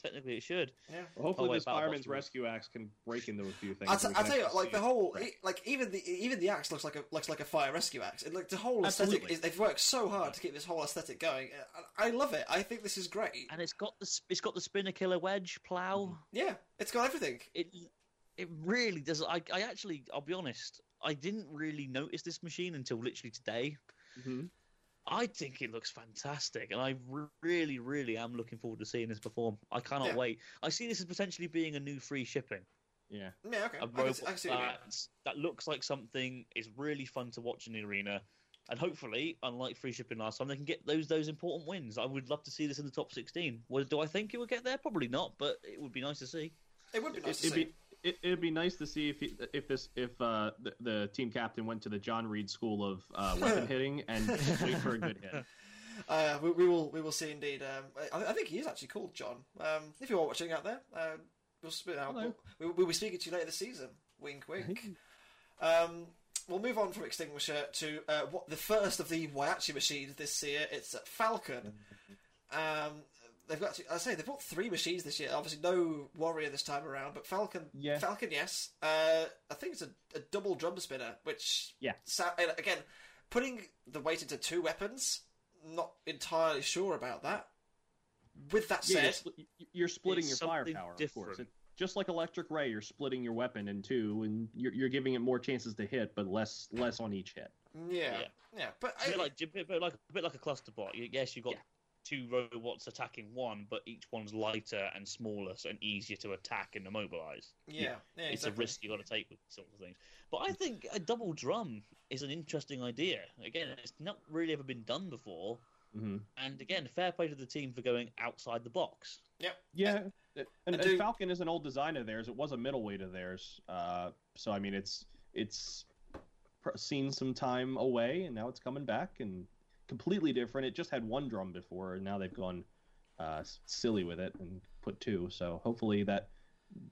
Technically, it should. Yeah. Well, hopefully, Oh, wait, this Battle fireman's rescue axe can break into a few things. I'll, so t- we I'll can tell you, like the whole, Right. e- like even the even the axe looks like a looks like a fire rescue axe. It, like the whole aesthetic, is, they've worked so hard to keep this whole aesthetic going. I, I love it. I think this is great. And it's got the it's got the spinner killer wedge plow. Yeah, it's got everything. It it really does. I I actually I'll be honest. I didn't really notice this machine until literally today. Mhm. I think it looks fantastic, and I really, really am looking forward to seeing this perform. I cannot Yeah. wait. I see this as potentially being a new free shipping. Yeah. Yeah, okay. A I can, robot see- I see what you that looks like something is really fun to watch in the arena, and hopefully, unlike free shipping last time, they can get those those important wins. I would love to see this in the top sixteen. Well, do I think it would get there? Probably not, but it would be nice to see. It would be nice It, to see. be it, it'd be nice to see if he, if this if uh, the, the team captain went to the John Reed School of uh, weapon hitting and wait for a good hit. Uh, we, we will we will see indeed. Um, I, I think he is actually called John. Um, if you are watching out there, um, we'll, sp- uh, Hello. we'll, we'll be speaking to you later this season. Wink, wink. um, we'll move on from Extinguisher to uh, what the first of the Whyachi machines this year. It's uh, Falcon. Um, they've got. I say they've bought three machines this year. Obviously, no Warrior this time around, but Falcon. Yeah. Falcon, yes. Uh, I think it's a, a double drum spinner, which Yeah. sa- again, putting the weight into two weapons. Not entirely sure about that. With that Yeah, said, you're, spli- you're splitting your something firepower, of course. It, just like Electric Ray, you're splitting your weapon in two, and you're, you're giving it more chances to hit, but less less on each hit. yeah, yeah, Yeah. but A bit I, like, a bit, bit like a bit like a cluster bot. Yes, you've got Yeah. Two robots attacking one, but each one's lighter and smaller so- and easier to attack and immobilize. yeah, yeah, it's exactly. a risk you've got to take with these sorts of things. But I think a double drum is an interesting idea. Again, it's not really ever been done before. hmm And again, fair play to the team for going outside the box. Yeah, and, and and Falcon is an old design of theirs. It was a middleweight of theirs. Uh, so I mean, it's it's pr- seen some time away, and now it's coming back and completely different. It just had one drum before, and now they've gone uh, silly with it and put two. So hopefully that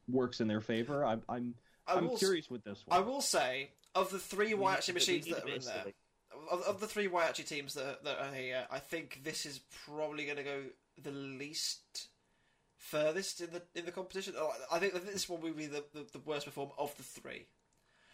works in their favor. I'm I'm, I I'm will, s- curious with this one. I will say of the three We Whyachi machines that are in there, silly. of, of the three Whyachi teams that, that are here, I think this is probably going to go the least furthest in the in the competition. Oh, I think this one will be the, the, the worst perform of the three.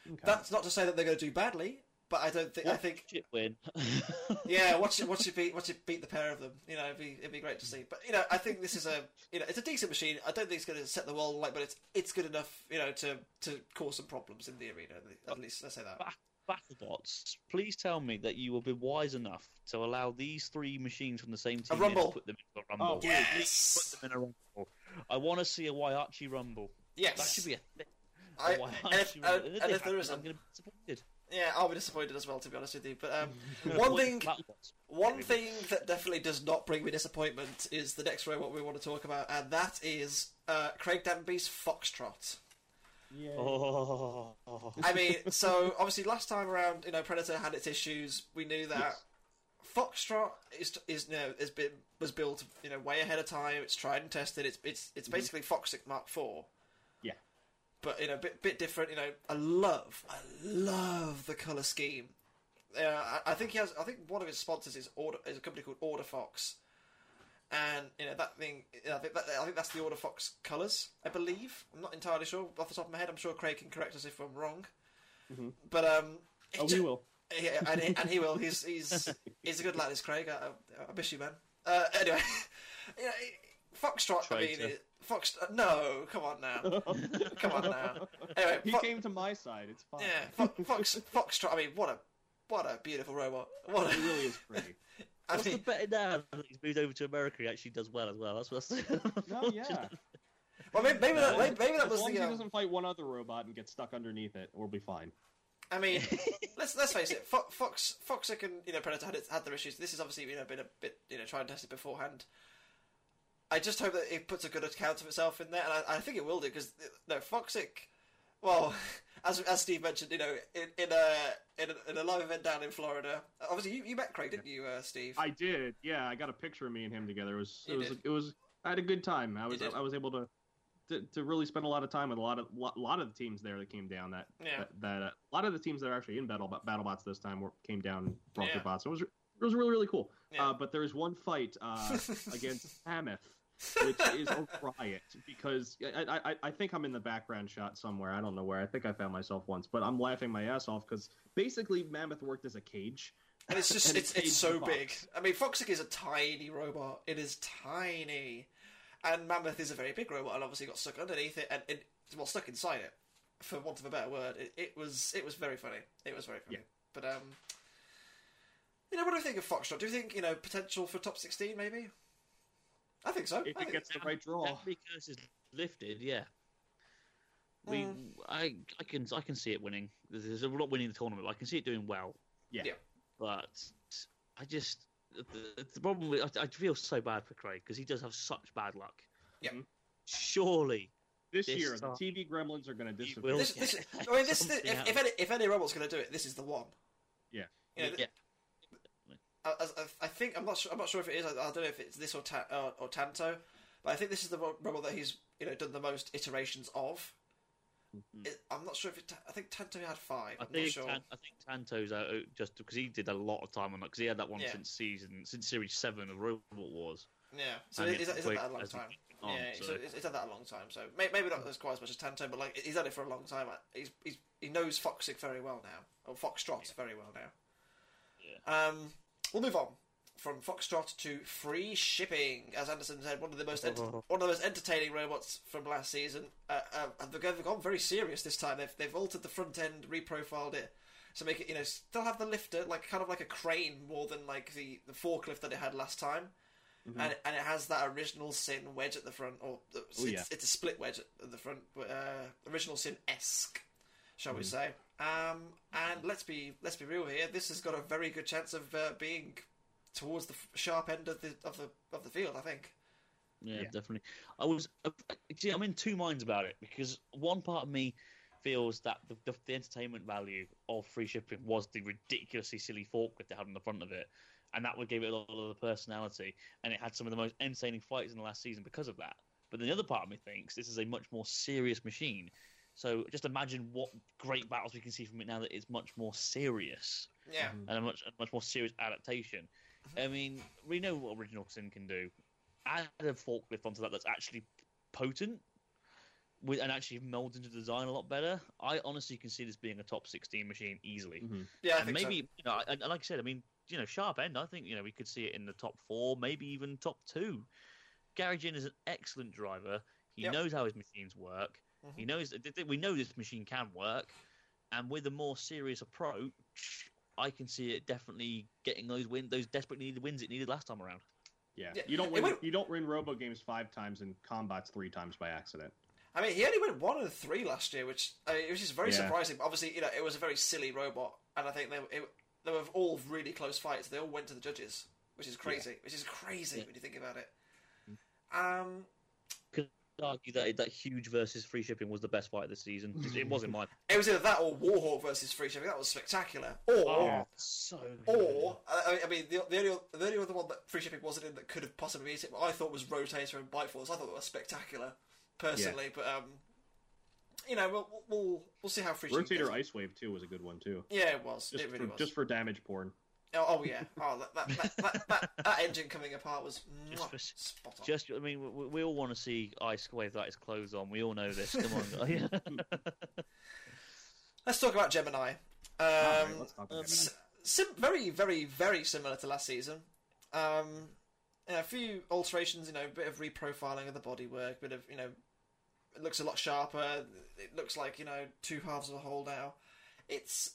Okay. That's not to say that they're going to do badly, but I don't think. I think Shit win. yeah, watch it, watch it beat, watch it beat the pair of them. You know, it'd be it'd be great to see. But you know, I think this is a you know, it's a decent machine. I don't think it's going to set the world alight, but it's it's good enough, you know, to to cause some problems in the arena. At least let's say that. Ba- Battlebots, please tell me that you will be wise enough to allow these three machines from the same team in to put them into a rumble. Oh, yes. Put them in a rumble. I want to see a Whyachi rumble. Yes, That should be a thing. I, A and, if, Whyachi and, rumble. and they if there happen, isn't, I'm going to be disappointed. yeah, I'll be disappointed as well. To be honest with you, but um, one thing, one thing that definitely does not bring me disappointment is the next robot we want to talk about, and that is uh, Craig Danby's Foxtrot. Yeah. Oh. I mean, so obviously last time around, you know, Predator had its issues. We knew that. Yes. Foxtrot is is you know has been was built you know way ahead of time. It's tried and tested. It's it's it's basically Foxic Mark IV. But you know, bit bit different. You know, I love I love the color scheme. Uh, I, I think he has. I think one of his sponsors is Order is a company called Order Fox, and you know that thing. I think that, I think that's the Order Fox colors. I believe. I'm not entirely sure off the top of my head. I'm sure Craig can correct us if I'm wrong. Mhm. But um, Oh, he will. yeah, and he, and he will. He's he's he's a good lad, is Craig. I, I, I miss you, man. Uh, anyway, you know, Foxtrot. I mean, it, Fox. uh, No, come on now. come on now. Anyway, he Fo- came to my side. It's fine. yeah, Fo- Fox. Foxtrot. I mean, what a what a beautiful robot. What a, It really is pretty. I What's the better now that he's moved over to America? He actually does well as well. That's what's No, yeah. well, maybe, maybe that maybe, maybe that as was long as he Um, doesn't fight one other robot and get stuck underneath it, we'll be fine. I mean, let's let's face it. Fo- Fox, Foxic, and you know Predator had its, had their issues. This has obviously you know been a bit you know tried and tested beforehand. I just hope that it puts a good account of itself in there, and I, I think it will do because no Foxic. Well, as as Steve mentioned, you know, in, in a in a, in a live event down in Florida. Obviously, you, you met Craig, didn't you, uh, Steve? I did. Yeah, I got a picture of me and him together. It was. You It was. did. It was. I had a good time. I was. I was able to, to. To really spend a lot of time with a lot of lot, lot of the teams there that came down. That Yeah. that, that uh, a lot of the teams that are actually in battle BattleBots this time were, came down and brought Yeah. their bots. It was. It was really really cool. Yeah. Uh, but there was one fight uh, against Mammoth, which is a riot because I, I, I think I'm in the background shot somewhere. I don't know where. I think I found myself once, but I'm laughing my ass off because basically Mammoth worked as a cage. And it's just And it's it it's so big. I mean, Foxic is a tiny robot. It is tiny, and Mammoth is a very big robot, and obviously got stuck underneath it and, and well stuck inside it, for want of a better word. It, it was it was very funny. It was very funny. Yeah. But um, you know, what do you think of Foxtrot? Do you think you know potential for top sixteen? Maybe. I think so. If it think- gets the right draw. Definitely curse is lifted, yeah. We, Mm. I, I can, I can see it winning. There's a lot winning the tournament. I can see it doing well. Yeah. Yeah. But I just, the, the problem, with, I, I feel so bad for Craig because he does have such bad luck. Yeah. Surely This, This year, the TV gremlins are going to disappear. This, this, I mean, this, this if, out if any if any robot's going to do it, this is the one. Yeah. You know, yeah. I, I, I think I'm not sure. I'm not sure if it is. I, I don't know if it's this or ta- uh, or Tanto, but I think this is the ro- robot that he's you know done the most iterations of. Mhm. It, I'm not sure if it. Ta- I think Tanto had five. I I'm not think, sure. Tan, I think Tanto's out uh, just because he did a lot of time on that because he had that one Yeah. since season since series seven of Robot Wars. yeah, so it's, had that a long time. on, yeah, so- it's, it's had that a long time. So may, maybe not as quite as much as Tanto, but like he's had it for a long time. He's, he's he knows Foxic very well now, or Foxtrot very well now. Yeah. Um, we'll move on from Foxtrot to free shipping. As Anderson said, one of the most enter- one of the most entertaining robots from last season. Uh, uh, they've gone- very serious this time. They've they've altered the front end, reprofiled it. to make it, you know, still have the lifter, like kind of like a crane more than like the, the forklift that it had last time. Mhm. And, and it has that original sin wedge at the front, or uh, it's, Oh, yeah. it's a split wedge at, at the front, but uh, original sin esque, shall we Mhm. say? Um, and let's be let's be real here. This has got a very good chance of uh, being towards the sharp end of the of the of the field. I think. Yeah, Yeah. definitely. I was. Uh, see, I'm in two minds about it because one part of me feels that the, the, the entertainment value of free shipping was the ridiculously silly forklift they had on the front of it, and that would give it a lot of the personality, and it had some of the most entertaining fights in the last season because of that. But then the other part of me thinks this is a much more serious machine. So just imagine what great battles we can see from it now that it's much more serious Yeah. Mhm. and a much a much more serious adaptation. I mean, we know what Original Sin can do. Add a forklift onto that that's actually potent, with and actually molds into the design a lot better. I honestly can see this being a top sixteen machine easily. Mhm. Yeah, I and think maybe so. you know, and, and like I said, I mean, you know, sharp end. I think you know we could see it in the top four, maybe even top two. Gary Gin is an excellent driver. He Yep. knows how his machines work. Mhm. He knows th- th- we know this machine can work, and with a more serious approach, I can see it definitely getting those win, those desperately needed wins it needed last time around. Yeah. Yeah, You don't win. went- You don't win Robo games five times and ComBots three times by accident. I mean, he only went one and three last year, which I mean, it was just very Yeah. surprising. Obviously, you know, it was a very silly robot, and I think they it, they were all really close fights. They all went to the judges, which is crazy. Which is crazy Yeah. when you think about it. Um, Could argue that that huge versus free shipping was the best fight of the season. It was in my. it was either that or Warhawk versus Free Shipping. That was spectacular. Or Yeah. so. or I I mean, the, the only the only other one that Free Shipping wasn't in that could have possibly beat it, I thought was Rotator and Bite Force. I thought that was spectacular, personally. But um, you know, we'll we'll, we'll see how Free Shipping. Rotator goes. Ice Wave too was a good one too. Yeah, it was. Just it really for, was. just for damage porn. Oh, oh yeah. Oh, that that, that, that, that, that engine coming apart was Just mwah, for- spot on. Just, I mean, we, we all want to see Ice Wave that his clothes on. We all know this. Come on. Let's talk about Gemini. Um, Alright, talk about Gemini. sim- very, very, very similar to last season. Um, you know, a few alterations. You know, a bit of reprofiling of the bodywork, bit of you know, it looks a lot sharper. It looks like you know two halves of a whole now. It's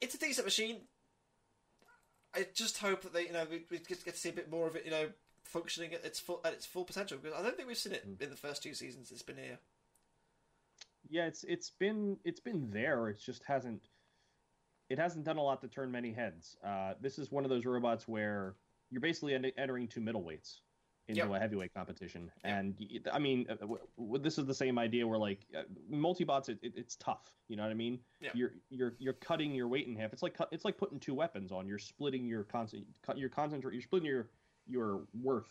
it's a decent machine. I just hope that they you know we, we get to see a bit more of it. You know, functioning at its full at its full potential because I don't think we've seen it in the first two seasons it's been here. Yeah, it's it's been it's been there. It just hasn't it hasn't done a lot to turn many heads. Uh, this is one of those robots where you're basically entering two middleweights into Yep. a heavyweight competition, Yep. and I mean, uh, this is the same idea where like uh, multibots, it, it, it's tough. You know what I mean? Yep. You're you're you're cutting your weight in half. It's like it's like putting two weapons on. You're splitting your concent, cut your concentrate. You're splitting your your worth.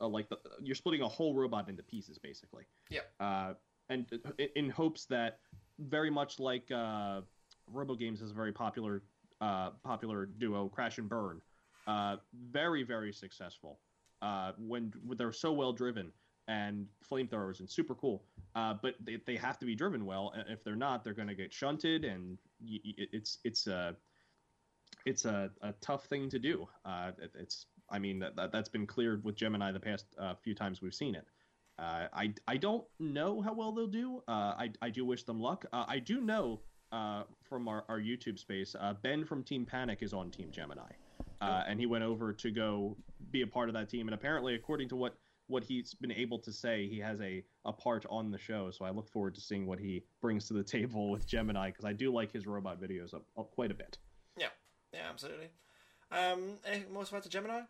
Uh, like the, you're splitting a whole robot into pieces, basically. Yeah. Uh, and in hopes that very much like uh, Robo Games is a very popular uh, popular duo, Crash and Burn, uh, very very successful. Uh, when, when they're so well driven and flamethrowers and super cool, uh, but they, they have to be driven well. If they're not, they're going to get shunted, and y- it's it's a it's a, a tough thing to do. Uh, it, it's I mean that, that that's been cleared with Gemini the past uh, few times we've seen it. Uh, I I don't know how well they'll do. Uh, I I do wish them luck. Uh, I do know from our, our YouTube space, Ben from Team Panic is on Team Gemini, uh, and he went over to go be a part of that team. And apparently, according to what what he's been able to say, he has a a part on the show. So I look forward to seeing what he brings to the table with Gemini because I do like his robot videos up, up quite a bit. Yeah, yeah, absolutely. Um, anything more to add to Gemini?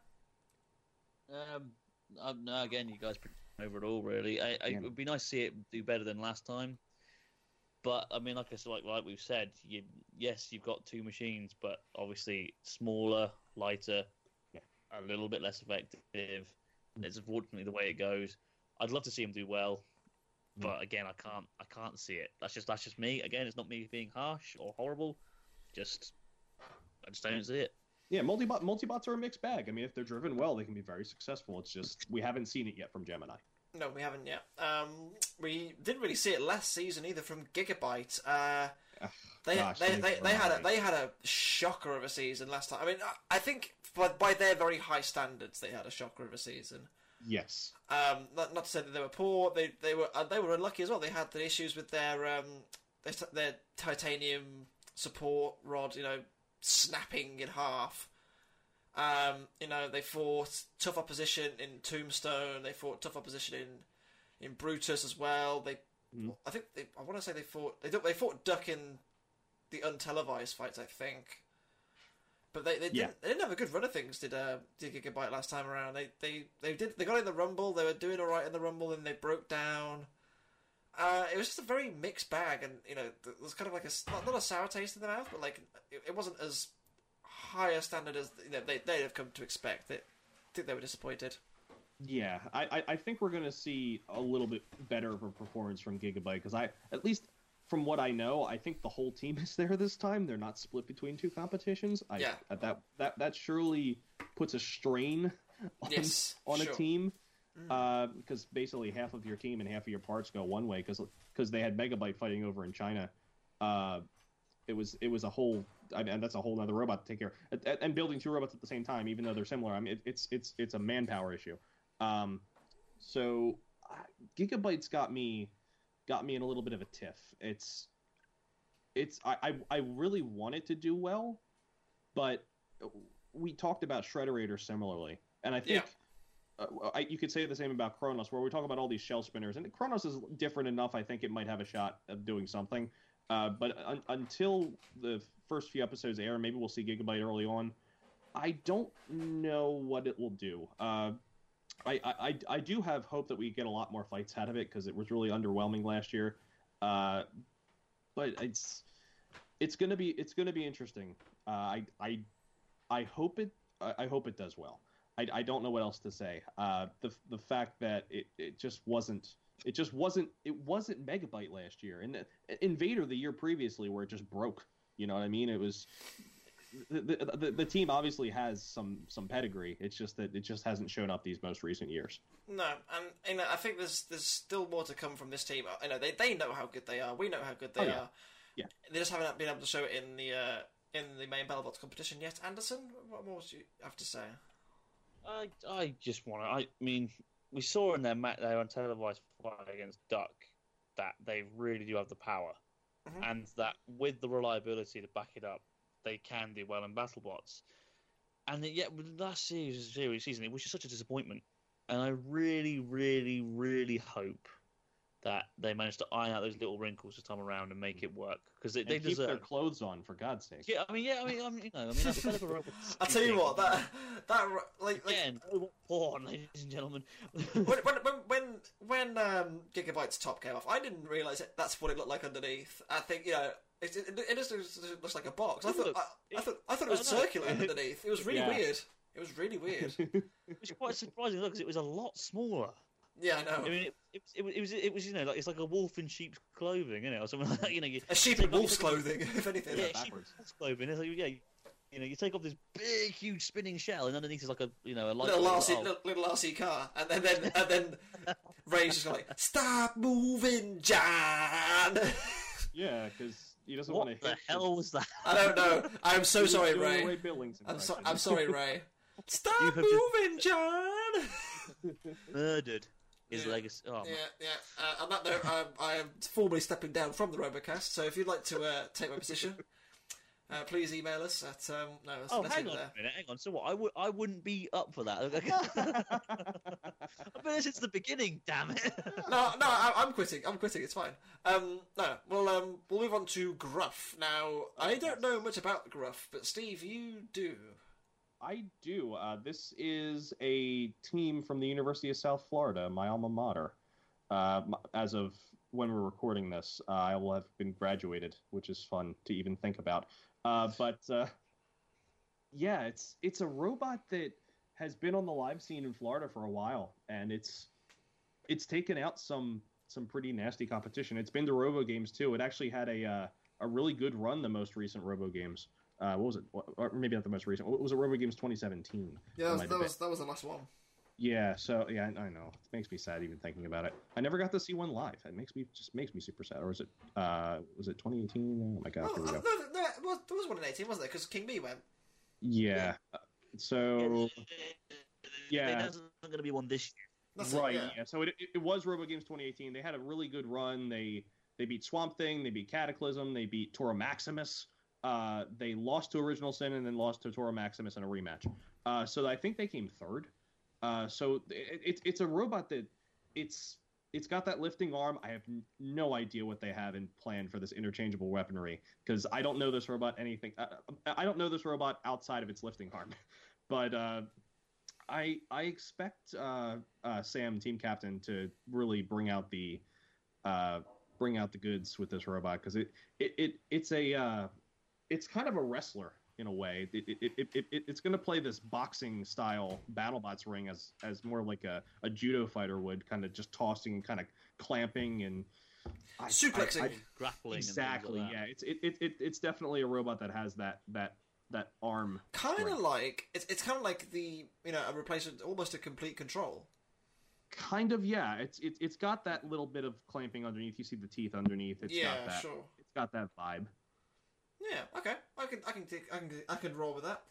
Um, um, no, again, you guys over it all, really. I, I, Yeah. It would be nice to see it do better than last time. But I mean, like I said, like, like we've said, you, yes, you've got two machines, but obviously smaller, lighter, Yeah. a little bit less effective. It's unfortunately the way it goes. I'd love to see him do well, Mm. but again, I can't. I can't see it. That's just that's just me. Again, it's not me being harsh or horrible. Just I just don't see it. Yeah, multi multibot multibots are a mixed bag. I mean, if they're driven well, they can be very successful. It's just we haven't seen it yet from Gemini. No, we haven't yet. Um, we didn't really see it last season either from Gigabyte. Uh, Ugh, they, gosh, they, don't they, they had a they had a shocker of a season last time. I mean, I, I think by, by their very high standards, they had a shocker of a season. Yes. Um, not, not to say that they were poor. They they were uh, they were unlucky as well. They had the issues with their um their, their titanium support rod, you know, snapping in half. Um, you know, they fought tough opposition in Tombstone. They fought tough opposition in in Brutus as well. They, Mhm. I think they, I want to say they fought they they fought Duck in the untelevised fights. I think. But they, they didn't they didn't have a good run of things. Did uh did Gigabyte last time around? They they they did they got in the Rumble. They were doing all right in the Rumble, and they broke down. Uh, it was just a very mixed bag, and you know, there was kind of like a not, not a sour taste in the mouth, but like it, it wasn't as high a standard as you know they they'd have come to expect. It, I think they were disappointed. Yeah, I, I, think we're gonna see a little bit better of a performance from Gigabyte because I at least from what I know, I think the whole team is there this time. They're not split between two competitions. I, Yeah. That that that surely puts a strain on, Yes, on sure. a team. Mm. because basically half of your team and half of your parts go one way because they had Megabyte fighting over in China. Uh, it was it was a whole I mean, that's a whole other robot to take care of. And- and building two robots at the same time, even though they're similar. I mean, it, it's it's it's a manpower issue. Um, so uh, Gigabyte's got me got me in a little bit of a tiff. It's it's I I, I really want it to do well, but we talked about Shrederator similarly, and I think. Uh, I, you could say the same about Chronos, where we talk about all these shell spinners, and Chronos is different enough. I think it might have a shot of doing something, uh, but un- until the first few episodes air, maybe we'll see Gigabyte early on. I don't know what it will do. Uh, I, I, I- do have hope that we get a lot more fights out of it because it was really underwhelming last year. Uh, but it's it's gonna be it's gonna be interesting. Uh, I I I hope it I hope it does well. I, I don't know what else to say. Uh, the the fact that it, it just wasn't it just wasn't it wasn't Megabyte last year and the- Invader the year previously where it just broke. You know what I mean? It was the, the, the, the team obviously has some some pedigree. It's just that it just hasn't shown up these most recent years. No, and you know, I think there's there's still more to come from this team. You know, they they know how good they are. We know how good they Oh, yeah. are. Yeah. They just haven't been able to show it in the uh, in the main BattleBots competition yet. Anderson, what more would you have to say? I I just want to. I mean, we saw in their match, their televised fight against Duck that they really do have the power, Mhm. and that with the reliability to back it up, they can do well in BattleBots. And yet, with last series, series season, it was just such a disappointment. And I really, really, really hope that they manage to iron out those little wrinkles this time around and make it work because they, they keep their clothes on, for God's sake. Yeah, I mean, yeah, I mean, I mean, you know, I mean, that's developer robots. I'll tell you what that that like, like Again, robot porn, ladies and gentlemen. when, when, when, when, when um, Gigabyte's top came off, I didn't realise it, that's what it looked like underneath. I think, you know, it, it, it just looks, like a box. I thought, Look, I, I thought, I thought it was I circular underneath. It was really Yeah. weird. It was really weird. It was quite surprising because it was a lot smaller. Yeah, I know. I mean, it, it, was- it, was- it was it was you know like it's like a wolf in sheep's clothing, isn't it, or something like that. You know, you a sheep in wolf's clothing, if anything. Yeah, Yeah, sheep in wolf's clothing. It's like, yeah, you, you know, you take off this big, huge spinning shell, and underneath is like a you know a light. Little RC, oh, little, little RC car, and then, then and then Ray's just like, "Stop moving, John." Yeah, because he doesn't what want to What the hit hell was that? I don't know. I'm so sorry, doing Ray. Billings I'm, so. I'm sorry, Ray. Stop You have just- moving, John. Murdered his Yeah. legacy. Oh, Yeah, yeah. Uh, on that note, I'm, I am formally stepping down from the Robocast. So if you'd like to uh, take my position, uh, please email us at. Um, no, Oh, hang on it a minute, hang on. So what? I would, I wouldn't be up for that. I've been here since the beginning. Damn it! No, no, I, I'm quitting. I'm quitting. It's fine. Um, no, well, um, we'll move on to Gruff. Now, I don't know much about Gruff, but Steve, you do. I do. Uh, this is a team from the University of South Florida, my alma mater. Uh, as of when we're recording this, uh, I will have been graduated, which is fun to even think about. Uh, but uh, yeah, it's it's a robot that has been on the live scene in Florida for a while, and it's it's taken out some some pretty nasty competition. It's been to Robo Games too. It actually had a uh, a really good run the most recent Robo Games. Uh, what was it? Or maybe not the most recent. What was it? Robo Games 2017. Yeah, That that was, that was that was the last one. Yeah, so yeah, I, I know. It makes me sad even thinking about it. I never got to see one live. It makes me just makes me super sad. Or was it uh was it 2018? Oh my god, Oh, here we uh, go. no, no, it was, there was one in 18, wasn't there? Because King Bee went. Yeah. Uh, So Yeah. there's not going to be one this year. That's it, right, yeah. yeah. So it, it, it was Robo Games 2018. They had a really good run. They they beat Swamp Thing, they beat Cataclysm, they beat Toro Maximus. Uh, they lost to Original Sin and then lost to Toro Maximus in a rematch. Uh, so I think they came third. Uh, so it, it, it's a robot that it's it's got that lifting arm. I have n- no idea what they have in plan for this interchangeable weaponry because I don't know this robot anything. Uh, I don't know this robot outside of its lifting arm, but uh, I I expect uh, uh, Sam, team captain, to really bring out the uh, bring out the goods with this robot because it, it it it's a uh, it's kind of a wrestler in a way. It, it, it, it, it it's going to play this boxing style BattleBots ring as as more like a, a judo fighter would, kind of just tossing and kind of clamping and I- Suplexing. I- I- Grappling. exactly. like yeah, it's it, it, it it's definitely a robot that has that that that arm. Kind of like it's it's kind of like the you know a replacement, almost a complete control. Kind of, yeah. It's it, it's got that little bit of clamping underneath. You see the teeth underneath. It's yeah, got that. sure. It's got that vibe. Yeah, okay. I can I can take, I can I can roll with that.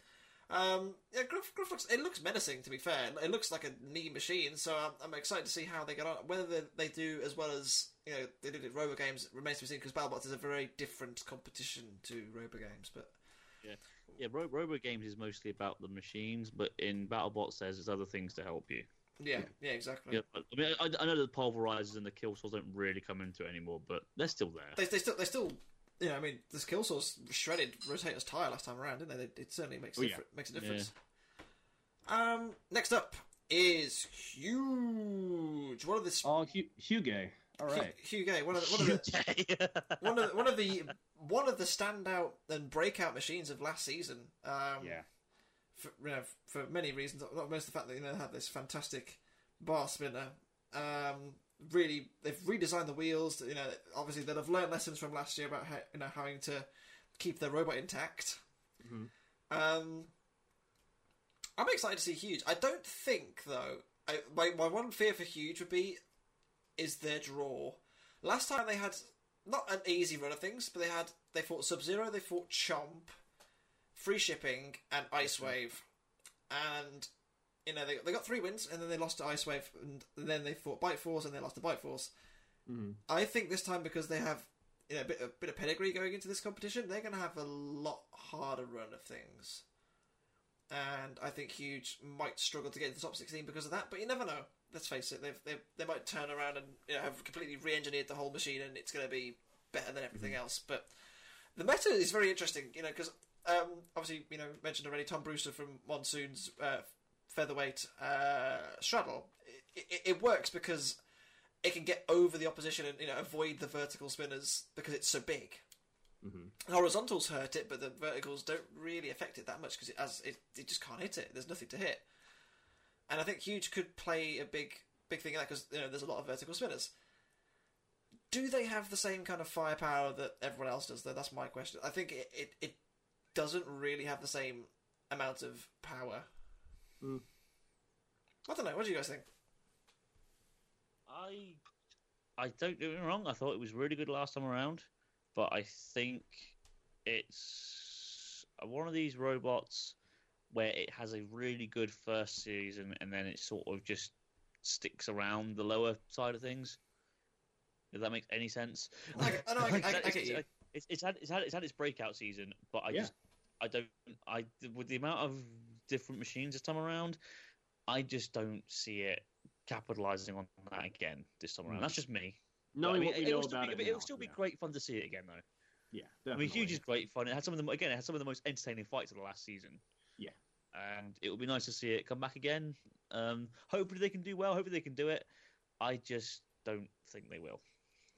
Um, yeah, Gruff, Gruff looks it looks menacing. To be fair, it looks like a neat machine. So I'm, I'm excited to see how they get on. Whether they, they do as well as you know they did at Robo Games remains to be seen because BattleBots is a very different competition to Robo Games. But Yeah, Ro- Robo Games is mostly about the machines, but in BattleBots there's there's other things to help you. yeah, yeah, exactly. Yeah, I mean, I, I know the pulverizers and the killsaws don't really come into it anymore, but they're still there. They, they still they still you know I mean this killsaws shredded Rotator's tire last time around, didn't they? It certainly makes Oh, yeah. makes a difference. Um, next up is huge. One of the Oh, Hu- Hugo. All right. Hugh Gay, one of the, one of the one of the, one of the one of the standout and breakout machines of last season. Um, yeah. for, you know, for many reasons, not most the fact that you know they had this fantastic bar spinner. Um, really, they've redesigned the wheels. You know, obviously they'll have learned lessons from last year about how, you know having to keep their robot intact. Mhm. Um, I'm excited to see Huge. I don't think though. I, my my one fear for Huge would be is their draw. Last time they had not an easy run of things, but they had they fought Sub Zero, they fought Chomp, free shipping, and Ice Wave, and you know they they got three wins and then they lost to Ice Wave and then they fought Bite Force and they lost to Bite Force. Mhm. I think this time because they have you know a bit a bit of pedigree going into this competition, they're going to have a lot harder run of things. And I think Huge might struggle to get into the top sixteen because of that. But you never know. Let's face it; they've, they they might turn around and you know have completely re-engineered the whole machine, and it's going to be better than everything else. But the meta is very interesting, you know, because um, obviously you know mentioned already Tom Brewster from Monsoon's uh, featherweight uh, straddle. It, it, it works because it can get over the opposition and you know avoid the vertical spinners because it's so big. Mhm. Horizontals hurt it, but the verticals don't really affect it that much because it as it, it just can't hit it. There's nothing to hit, and I think Huge could play a big big thing in that because you know there's a lot of vertical spinners. Do they have the same kind of firepower that everyone else does? Though that's my question. I think it it, it doesn't really have the same amount of power. Mm. I don't know. What do you guys think? I I don't get me wrong. I thought it was really good last time around, but I think it's one of these robots where it has a really good first season and then it sort of just sticks around the lower side of things. If that makes any sense. I, I, know, I, I, I, It's- get you. It's, it's had it's had it's had its breakout season, but I Yeah. just I don't I with the amount of different machines this time around, I just don't see it capitalizing on that again this time around. Mm. That's just me. Knowing I mean, what we it, know will still about be, it, it'll still be yeah. great fun to see it again though. Yeah, I mean, Huge is great fun. It had some of the again, it had some of the most entertaining fights of the last season. Yeah. and it will be nice to see it come back again. Um, hopefully they can do well. Hopefully they can do it. I just don't think they will.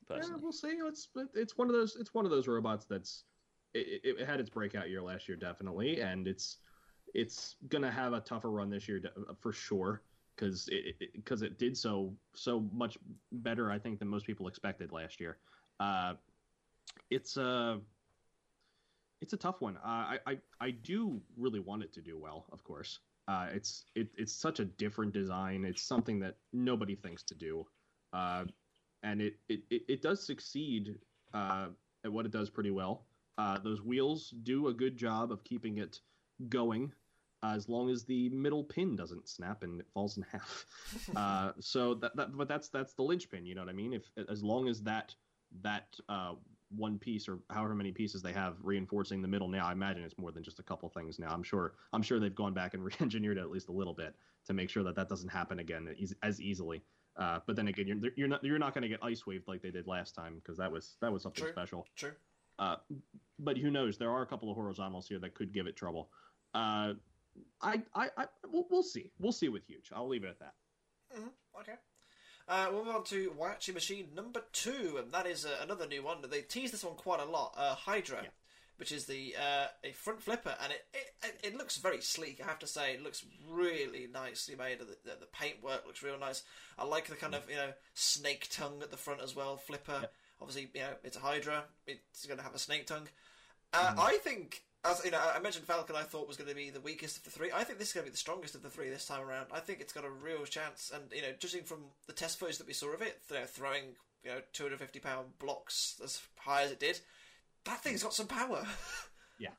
Yeah, we'll see. It's it's one of those it's one of those robots that's it, it had its breakout year last year definitely, and it's it's gonna have a tougher run this year de- for sure because it because it, did so so much better I think than most people expected last year. Uh, it's a it's a tough one. Uh, I, I I do really want it to do well, of course. Uh, it's it, it's such a different design. It's something that nobody thinks to do. Uh, and it, it, it, it does succeed uh, at what it does pretty well. Uh, those wheels do a good job of keeping it going, uh, as long as the middle pin doesn't snap and it falls in half. uh, so that, that but that's that's the linchpin. You know what I mean? If as long as that that uh, one piece or however many pieces they have reinforcing the middle now, I imagine it's more than just a couple things now. I'm sure I'm sure they've gone back and re-engineered it at least a little bit to make sure that that doesn't happen again as, as easily. Uh, but then again, you're you're not you're not going to get ice waved like they did last time because that was that was something True. special. True. Uh, but who knows? There are a couple of horizontals here that could give it trouble. Uh, I I, I we'll, we'll see. We'll see with huge. I'll leave it at that. Okay. Uh, we'll move on to Whyachi Machine number two, and that is uh, another new one. They teased this one quite a lot. Uh, Hydra, Yeah. which is the uh, a front flipper, and it, it it looks very sleek. I have to say, it looks really nicely made. The, the, the paintwork looks real nice. I like the kind of you know snake tongue at the front as well. Flipper, Yeah. obviously, you know it's a Hydra. It's going to have a snake tongue. Uh, I think, as you know, I mentioned Falcon. I thought was going to be the weakest of the three. I think this is going to be the strongest of the three this time around. I think it's got a real chance. And you know, judging from the test footage that we saw of it, you know, throwing you know 250 pound blocks as high as it did, that thing's got some power. yeah.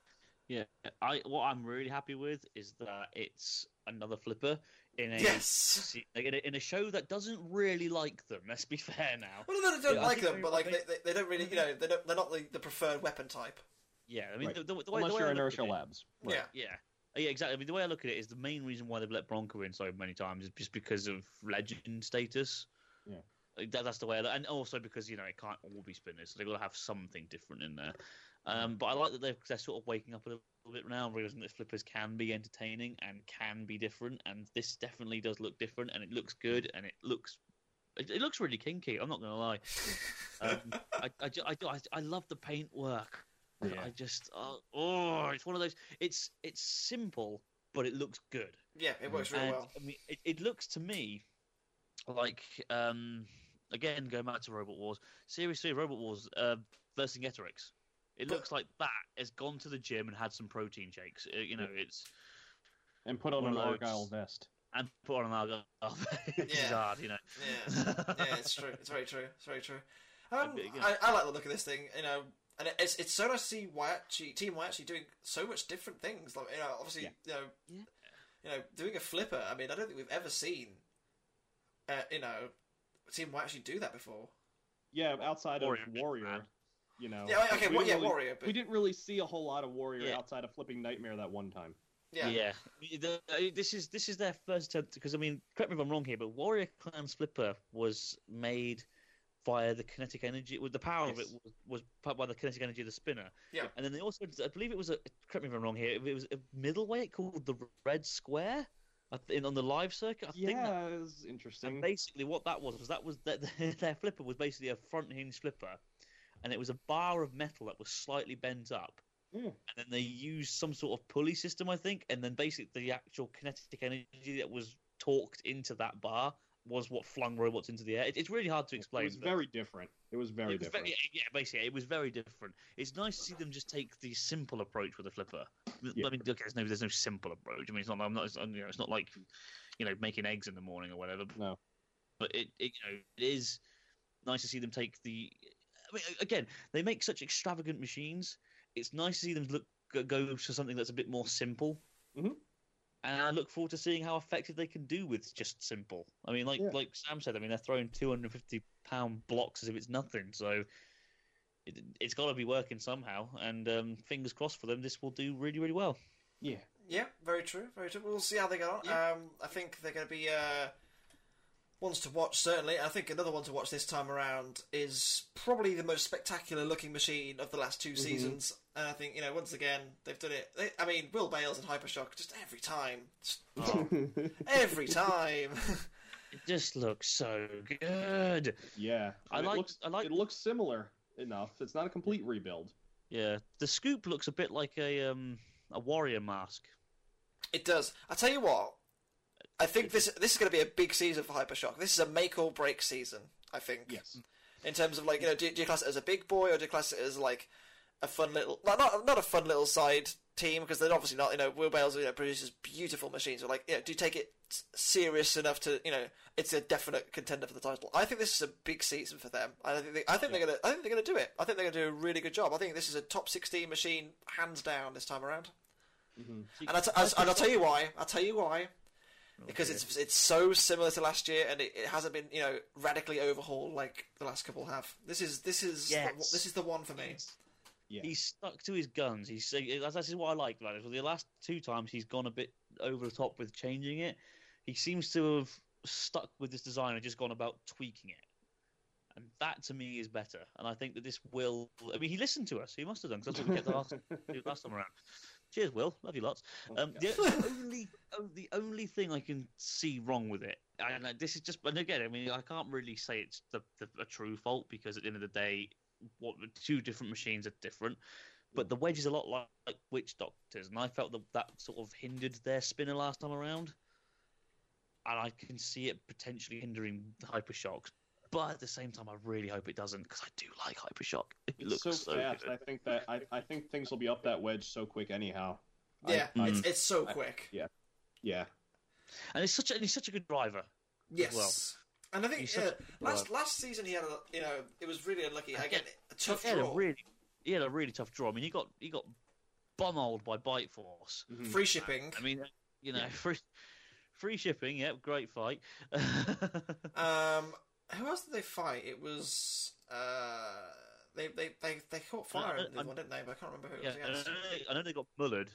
Yeah. I what I'm really happy with is that it's another flipper in a yes. in a, in a show that doesn't really like them. Let's be fair now. Well, no, they don't Yeah, like them, but like they- they, they, they don't really, you know, they don't, they're not the, the preferred weapon type. Yeah, I mean Right. the, the, the way, Unless the way you're I look at inertial it- labs. Yeah. Yeah. Yeah, exactly. I mean, the way I look at it is the main reason why they've let Bronco in so many times is just because of legend status. Yeah. Like, That, that's the way, I, look. and also because you know it can't all be spinners, so they've got to have something different in there. Um, but I like that they're, they're sort of waking up a little bit now, realizing that flippers can be entertaining and can be different, and this definitely does look different, and it looks good, and it looks it, it looks really kinky. I'm not gonna lie. Um, I, I, I, I, I love the paint work. Yeah. I just oh, oh, it's one of those. It's it's simple, but it looks good. yeah, it works really and well. I mean, it, it looks to me like um, again going back to Robot Wars, Series Three Robot Wars uh, versus Getorix. It But- looks like that has gone to the gym and had some protein shakes. Uh, you know, it's And put on an of argyle vest. and put on an argo. It's Yeah. hard, you know. Yeah, yeah, it's true. It's very true. It's very true. Um. I, I like the look of this thing, you know, and it's it's so nice to see Whyachi Team Whyachi doing so much different things. Like you know, obviously, Yeah. you know, Yeah. you know, doing a flipper. I mean, I don't think we've ever seen, uh, you know, a team actually do that before. Yeah, outside Warrior, of Warrior, man. you know. Yeah, okay, we well, didn't yeah, really- Warrior, but We didn't really see a whole lot of Warrior Yeah. outside of flipping Nightmare that one time. yeah, Yeah, The- uh, this is this is their first attempt because I mean, correct me if I'm wrong here, but Warrior Clan's flipper was made via the kinetic energy. With the power of it was, was put by the kinetic energy of the spinner. Yeah. and then they also, I believe it was a. Correct me if I'm wrong here. It was a middleweight called the Red Square, I th- on the live circuit. I think that was interesting. And basically, what that was was that was that their flipper was basically a front hinge flipper, and it was a bar of metal that was slightly bent up. Yeah. And then they used some sort of pulley system, I think, and then basically the actual kinetic energy that was torqued into that bar was what flung robots into the air. It, it's really hard to explain. It was very different. It was very it was different. very- yeah, basically, it was very different. It's nice to see them just take the simple approach with a flipper. Yeah. I mean, okay, there's no, there's no simple approach. I mean, it's not, I'm not, it's, you know, it's not like, you know, making eggs in the morning or whatever. No. But it, it, you know, it is nice to see them take the. I mean, again, they make such extravagant machines. It's nice to see them look go- to something that's a bit more simple. Mhm. And I look forward to seeing how effective they can do with just simple. I mean, like Yeah. like Sam said, I mean they're throwing 250 pound blocks as if it's nothing. So it, it's got to be working somehow. And um, fingers crossed for them, this will do really really well. Yeah. Yeah, very true, very true. We'll see how they go on. Yeah. Um, I think they're going to be uh, ones to watch, certainly. I think another one to watch this time around is probably the most spectacular looking machine of the last 2 seasons. And I think, you know, once again, they've done it. They, I mean, Will Bales and Hypershock, just every time. Just Oh, every time. it just looks so good. yeah. I And like- It looks, I like- It looks similar enough. It's not a complete rebuild. Yeah, the scoop looks a bit like a um a warrior mask. it does. I tell you what, I think this this is going to be a big season for Hypershock. This is a make or break season, I think. Yes. in terms of like you know do, do you class it as a big boy or do you class it as like a fun little not not, not a fun little side team because they're obviously not you know Will Bales you know produces beautiful machines but like you know do you take it serious enough to you know it's a definite contender for the title I think this is a big season for them I think they, I think they're gonna I think they're gonna do it I think they're gonna do a really good job I think this is a top 16 machine hands down this time around Mhm. and, I t- I, and I'll tell you why I'll tell you why Oh, because it's it's so similar to last year, and it, it hasn't been you know radically overhauled like the last couple have. This is this is Yes. the, this is the one for me. Yeah. He's stuck to his guns. He's that's, that's what I like about it. For the last two times, he's gone a bit over the top with changing it. He seems to have stuck with this design and just gone about tweaking it. And that to me is better. And I think that this will. I mean, he listened to us. He must have done because that's what we kept last, last time around. Cheers, Will. Love you lots. Um, the, the only oh, the only thing I can see wrong with it, and uh, this is just, and again, I mean, I can't really say it's the, the a true fault because at the end of the day, what two different machines are different. But the wedge is a lot like, like Witch Doctors, and I felt that that sort of hindered their spinner last time around. And I can see it potentially hindering the Hypershocks. But at the same time, I really hope it doesn't because I do like Hypershock. It It's looks so, so, fast. good. I think that I, I think things will be up that wedge so quick anyhow. Yeah, I- it's it's so I- quick. yeah. Yeah. And he's such a, he's such a good driver. Yes. well. And I think He's yeah, such a- last last season he had a you know it was really unlucky. Again, a tough He had a draw. really, he had a really tough draw. I mean, he got he got bumholed by Bite Force. Mhm. Free shipping. I mean, you know, Yeah. free free shipping. Yeah, great fight. Um, who else did they fight? It was uh, they they they they caught fire I- in the one, didn't they? But I can't remember who it yeah, was I know, against. they- I know they got mullered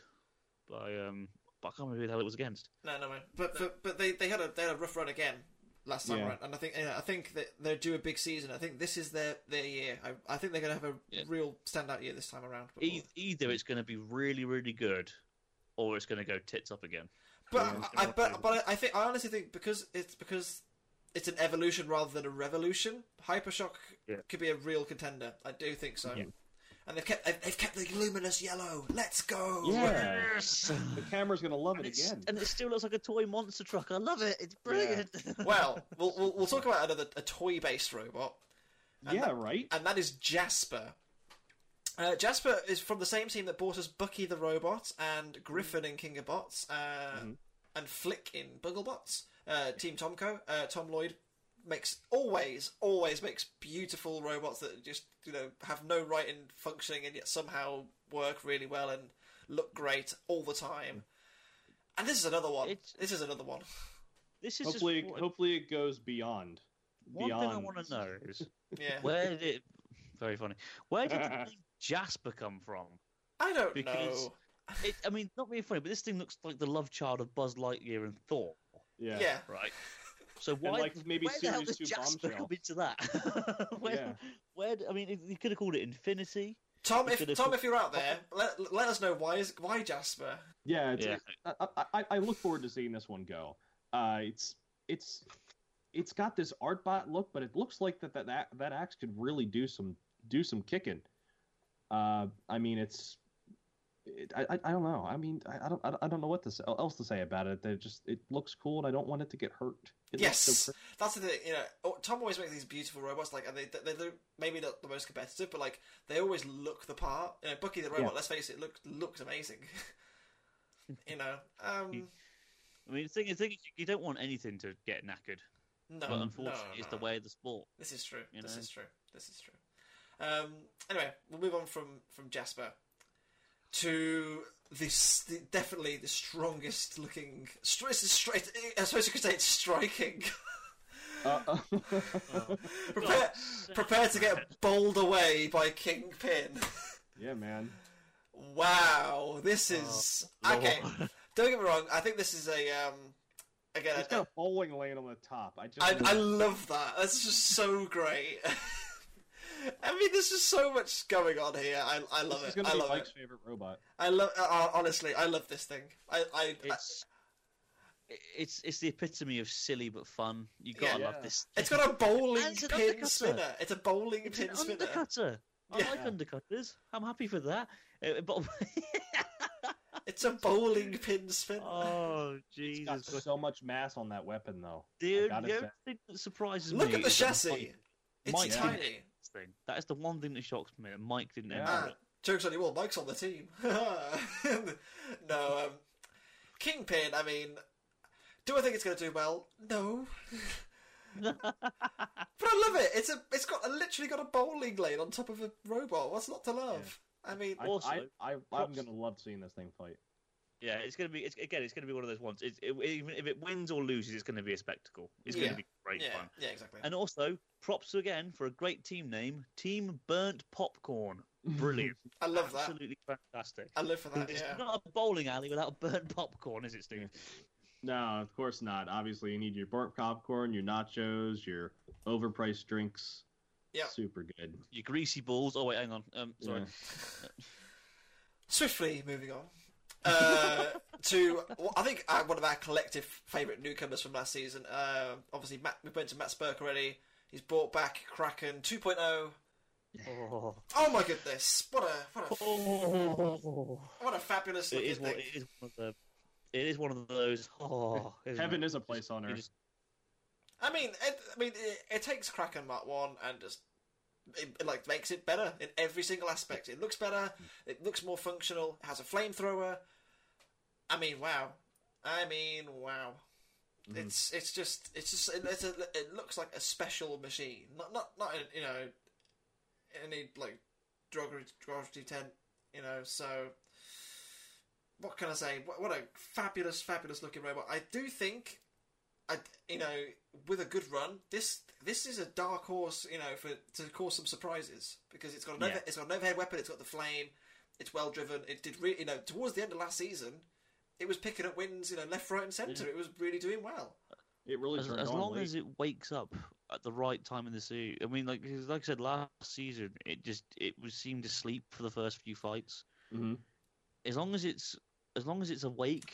by um, but I can't remember who the hell it was against. No, no, man. But but, but they, they had a they had a rough run again last time Yeah. around, and I think yeah, I think that they're due a big season. I think this is their their year. I, I think they're going to have a Yeah. real standout year this time around. But, E- either it's going to be really really good, or it's going to go tits up again. but I, I but, but I think I honestly think because it's because it's an evolution rather than a revolution. Hypershock Yeah. could be a real contender. I do think so. Yeah. And they've kept they've, they've kept the luminous yellow. Let's go. Yes. The camera's gonna love And, it again. and it still looks like a toy monster truck. I love it. It's brilliant. Well, we'll, we'll we'll talk about another a toy based robot. and yeah, that- right. and that is Jasper. Uh, Jasper is from the same team that brought us Bucky the Robot and Griffin in King of Bots, uh, Mhm. and Flick in Bugglebots. Uh, team Tomco, uh, Tom Lloyd makes always, always makes beautiful robots that just you know have no right in functioning and yet somehow work really well and look great all the time. And this is another one. It's- This is another one. This is Hopefully, just hopefully it goes beyond. one thing I beyond- want to know is Yeah. where did it? Very funny. Where did the name Jasper come from? I don't because- know. It, I mean, not being funny, but this thing looks like the love child of Buzz Lightyear and Thor, Yeah. Yeah. right? So why? like, maybe where the hell Series does 2 Jasper Bombshell. come into that? where? Yeah. Where? I mean, you could have called it Infinity. Tom, if Tom, put- if you're out there, let, let us know why is why Jasper. Yeah, it's, Yeah. I, I, I- I look forward to seeing this one go. Uh, it's it's it's got this art bot look, but it looks like that that that, that axe could really do some do some kicking. Uh, I mean, it's it, I, I I don't know. I mean, I, I don't I don't- know what to say, else to say about it. It just it looks cool, and I don't want it to get hurt. It Yes, so that's the thing. You know, oh, Tom always makes these beautiful robots. Like, and they they they're maybe not the most competitive, but like they always look the part. You know, Bucky the robot. Yeah. Let's face it, look looks amazing. you know, um, I mean, the thing, the thing is, you don't want anything to get knackered, no, but no, unfortunately, it's the way of the sport. This is true. you This know? is true. This is true. Um, anyway, we'll move on from from Jasper to this the, definitely the strongest looking. Stri- it's straight. I suppose you could say it's striking. Uh, prepare, prepare to get bowled away by Kingpin. yeah, man. Wow, this is Oh, okay. Don't get me wrong. I think this is a um. Again, It's I, got a bowling lane on the top. I just I, I love that. That's just so great. I mean, there's just so much going on here. I, I love this is it. gonna I be love Mike's it. favorite robot. I love. Uh, honestly, I love this thing. I, I, I It's it's it's the epitome of silly but fun. You gotta Yeah. love this. it's got a bowling it's pin undercutter. spinner. It's a bowling It's pin an spinner. undercutter. I Yeah. like undercutters. I'm happy for that. Uh, but It's a bowling pin spinner. oh It's got Jesus, so much mass on that weapon, though. dude! The only thing that surprises Look me at the chassis. It's Mike didn't tiny. Enter this thing. That is the one thing that shocks me. that Mike didn't Yeah. enter Ah, it. jokes on you all. Mike's on the team. no, um, Kingpin. I mean, do I think it's going to do well? No. But I love it. It's a. It's got. literally got a bowling lane on top of a robot. What's not to love? I mean, I, Also, I, I, I'm gonna love seeing this thing fight. Yeah, it's gonna be. It's, again, it's gonna be one of those ones. It's, it, even if it wins or loses, it's gonna be a spectacle. It's Yeah. gonna be great yeah, fun. yeah, exactly. And also, props again for a great team name, Team Burnt Popcorn. Brilliant, I love that. absolutely fantastic. I live for that. It's Yeah. not a bowling alley without burnt popcorn, is it, Steve? No, of course not. Obviously, you need your burnt popcorn, your nachos, your overpriced drinks. Yeah. Super good. Your greasy balls. Oh wait, hang on. Um, sorry. Yeah. Swiftly moving on uh, to well, I think uh, one of our collective favourite newcomers from last season. Uh, obviously, Matt, we went to Matt Spurk already. He's brought back Kraken 2.0. Oh. Oh my goodness! What a what a Oh. what a fabulous It looking. One, thing. it is one of the. It is one of those. Oh, isn't Heaven it? is a place on earth. just- I mean, it, I mean, it, it takes Kraken Mark One and just it, it, like makes it better in every single aspect. It looks better. It looks more functional. It has a flamethrower. I mean, wow. I mean, wow. Mhm. It's it's just it's just it, it's a, it looks like a special machine. Not not not in, you know any like derogatory derogatory tent. You know, so what can I say? What, what a fabulous, fabulous looking robot. I do think, I you know, with a good run, this this is a dark horse. You know, for to cause some surprises because it's got an Yeah. over, it's got an overhead weapon. It's got the flame. It's well driven. It did really, you know, towards the end of last season, it was picking up wins. You know, left, right, and centre. It was really doing well. It really as, as long late. as it wakes up at the right time in the series. I mean, like 'cause like I said last season, it just it was seemed to sleep for the first few fights. Mhm. As long as it's as long as it's awake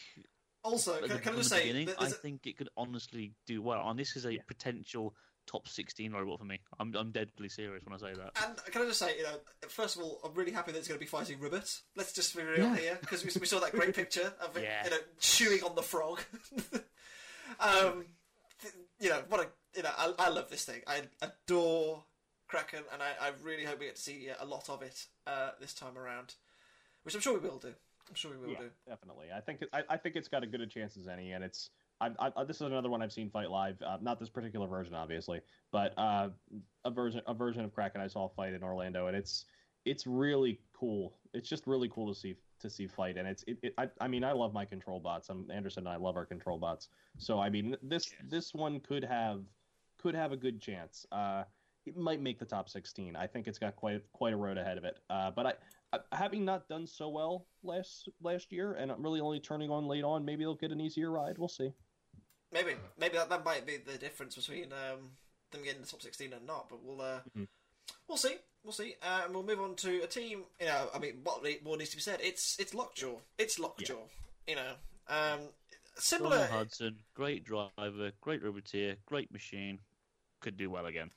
Also, at can, the, can I just say, beginning, I think it could honestly do well. And this is a Yeah. potential top sixteen robot for me. I'm I'm deadly serious when I say that. And can I just say, you know, first of all, I'm really happy that it's going to be fighting Ribbit. Let's just be real Yeah. here, because we, we saw that great picture of it, Yeah. you know, chewing on the frog. um, th- you know, what a, you know, I, I love this thing. I adore Kraken, and I, I really hope we get to see a lot of it uh, this time around, which I'm sure we will do. I'm sure we will yeah, do. definitely. I think it, I, I think it's got as good a chance as any, and it's. I, I, this is another one I've seen fight live. Uh, not this particular version, obviously, but uh, a version a version of Kraken I saw fight in Orlando, and it's it's really cool. It's just really cool to see to see fight, and it's it, it I, I mean I love my control bots. I'm Anderson and I love our control bots. So I mean this Yes. this one could have could have a good chance. Uh, it might make the top 16. I think it's got quite quite a road ahead of it. Uh, but I, I having not done so well last last year, and I'm really only turning on late on, maybe they'll get an easier ride. We'll see. Maybe maybe that, that might be the difference between um, them getting the top sixteen and not. But we'll uh, Mhm. we'll see. We'll see. Uh, and we'll move on to a team. You know, I mean, what more needs to be said? It's it's Lockjaw. It's Lockjaw. You know, um, similar. Donald Hudson, great driver, great Roboteer, great machine. Could do well again.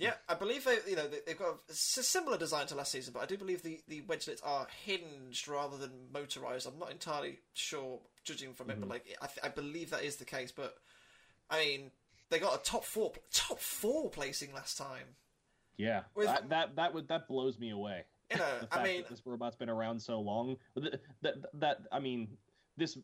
Yeah, I believe they, you know, they- they've got a similar design to last season, but I do believe the the wedgelets are hinged rather than motorized. I'm not entirely sure, judging from it, but Mhm. like I, th- I believe that is the case. But I mean, they got a top four top four placing last time. Yeah, With- that, that that would that blows me away. You know, the fact I mean, that this robot's been around so long. That, that that I mean, this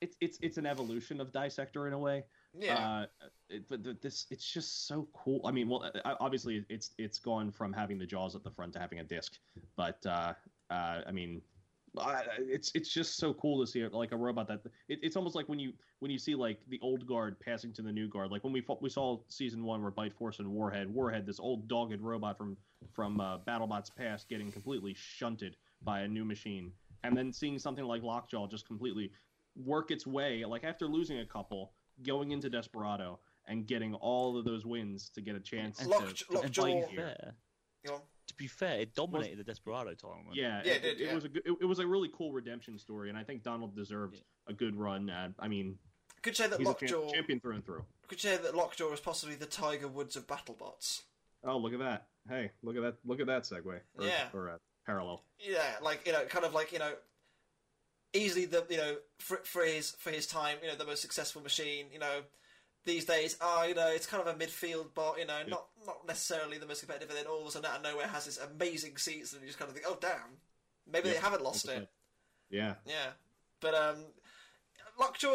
it's it's it's an evolution of Dissector in a way. Yeah, Uh, it, but this it's just so cool. I mean, well, uh, obviously it's it's gone from having the jaws at the front to having a disc, but uh, uh, I mean, it's it's just so cool to see like a robot that it, it's almost like when you when you see like the old guard passing to the new guard. Like when we fought, we saw season one where Bite Force and Warhead, Warhead, this old dogged robot from from uh, BattleBots past, getting completely shunted by a new machine, and then seeing something like Lockjaw just completely work its way, like after losing a couple, going into Desperado and getting all of those wins to get a chance And to, Locked- to And to be here. fair, you to be fair, it dominated the Desperado tournament. Yeah, Yeah, it, it did, it was a good, it, it was a really cool redemption story, and I think Donald deserved a good run. At, I mean, could say that he's a Lockjaw champion through and through. could say that Lockjaw is possibly the Tiger Woods of BattleBots. Oh, look at that! Hey, look at that! Look at that segue. Or, Yeah. or uh, parallel. Yeah, like you know, kind of like you know, easily the you know for, for his for his time, you know, the most successful machine. You know, these days, oh, you know, it's kind of a midfield but You know, Yeah. not not necessarily the most competitive, and then all of a sudden out of nowhere has this amazing seats, and you just kind of think, oh damn, maybe they haven't lost it. 100%. Yeah, Yeah, but um, Lockjaw,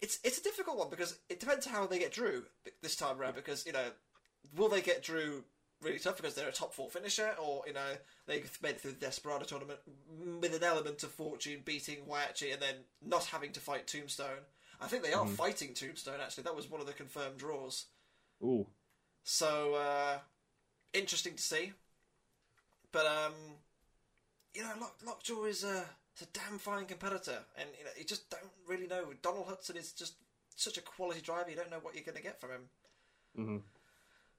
it's it's a difficult one because it depends how they get Drew this time around. Because you know, will they get Drew really tough because they're a top four finisher, or you know they made through the Desperado tournament with an element of fortune beating Whyachi and then not having to fight Tombstone. I think they are Mhm. fighting Tombstone. Actually, that was one of the confirmed draws. ooh, So uh, interesting to see. But um, you know, Lock, Lockjaw is a, is a damn fine competitor, and you know, you just don't really know. Donald Hudson is just such a quality driver. You don't know what you're going to get from him. hmm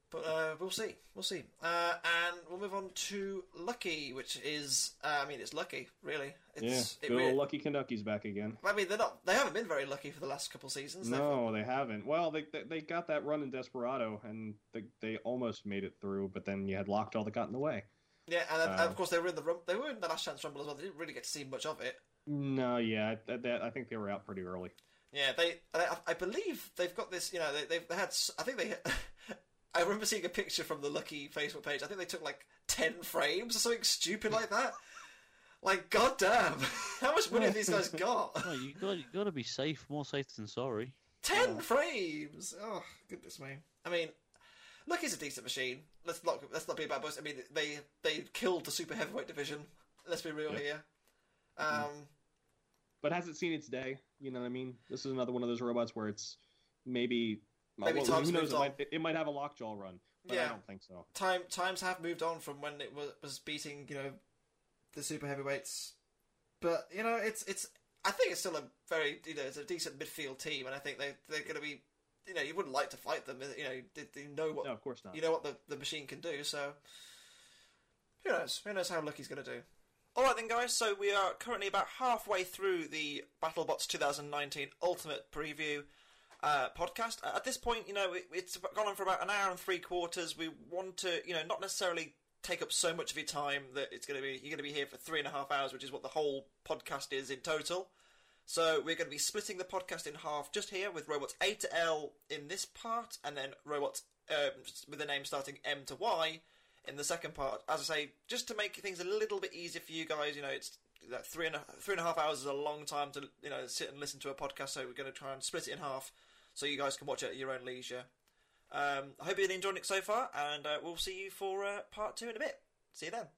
But uh, we'll see. We'll see. Uh, and we'll move on to Lucky, which is, uh, I mean, it's lucky, really. yeah. It's, it Good really, old Lucky Kentucky's back again. I mean, they're not. They haven't been very lucky for the last couple seasons. They've- No, they haven't. Well, they, they they got that run in Desperado, and they they almost made it through, but then you had Lockjaw that got in the way. Yeah, and, then, and Uh, of course they were in the rum- they were in the last chance rumble as well. They didn't really get to see much of it. No, yeah, that, that, I think they were out pretty early. Yeah, they. I, I believe they've got this. You know, they, they've had. I think they. I remember seeing a picture from the Lucky Facebook page. I think they took like ten frames or something stupid like that. Like, goddamn, how much money have these guys got? Well, you got you got to be safe, more safe than sorry. Ten Yeah. frames. Oh goodness me. I mean, Lucky's a decent machine. Let's not let's not be about boys. I mean, they they killed the super heavyweight division. Let's be real Yeah. here. Um, But has it seen its day? You know what I mean? This is another one of those robots where it's maybe. Maybe well, time's who knows? moved It on. might, it might have a lockjaw run, but I don't think so. time times have moved on from when it was was beating you know the super heavyweights, but you know it's it's I think it's still a very you know it's a decent midfield team, and I think they they're going to be you know you wouldn't like to fight them you know they know what No, of course not. you know what the, the machine can do, so who knows? Who knows how Lucky's going to do? Alright then, guys, so we are currently about halfway through the BattleBots 2019 Ultimate Preview uh, podcast. At this point, you know, it, it's gone on for about an hour and three quarters. We want to, you know, not necessarily take up so much of your time that it's going to be, you're going to be here for three and a half hours, which is what the whole podcast is in total. So we're going to be splitting the podcast in half just here with robots A to L in this part, and then robots um, with the name starting M to Y in the second part. As I say, just to make things a little bit easier for you guys, you know, it's that three and a, three and a half hours is a long time to you know sit and listen to a podcast. So we're going to try and split it in half so you guys can watch it at your own leisure. Um, I hope you're enjoying it so far, and uh, we'll see you for uh, part two in a bit. See you then.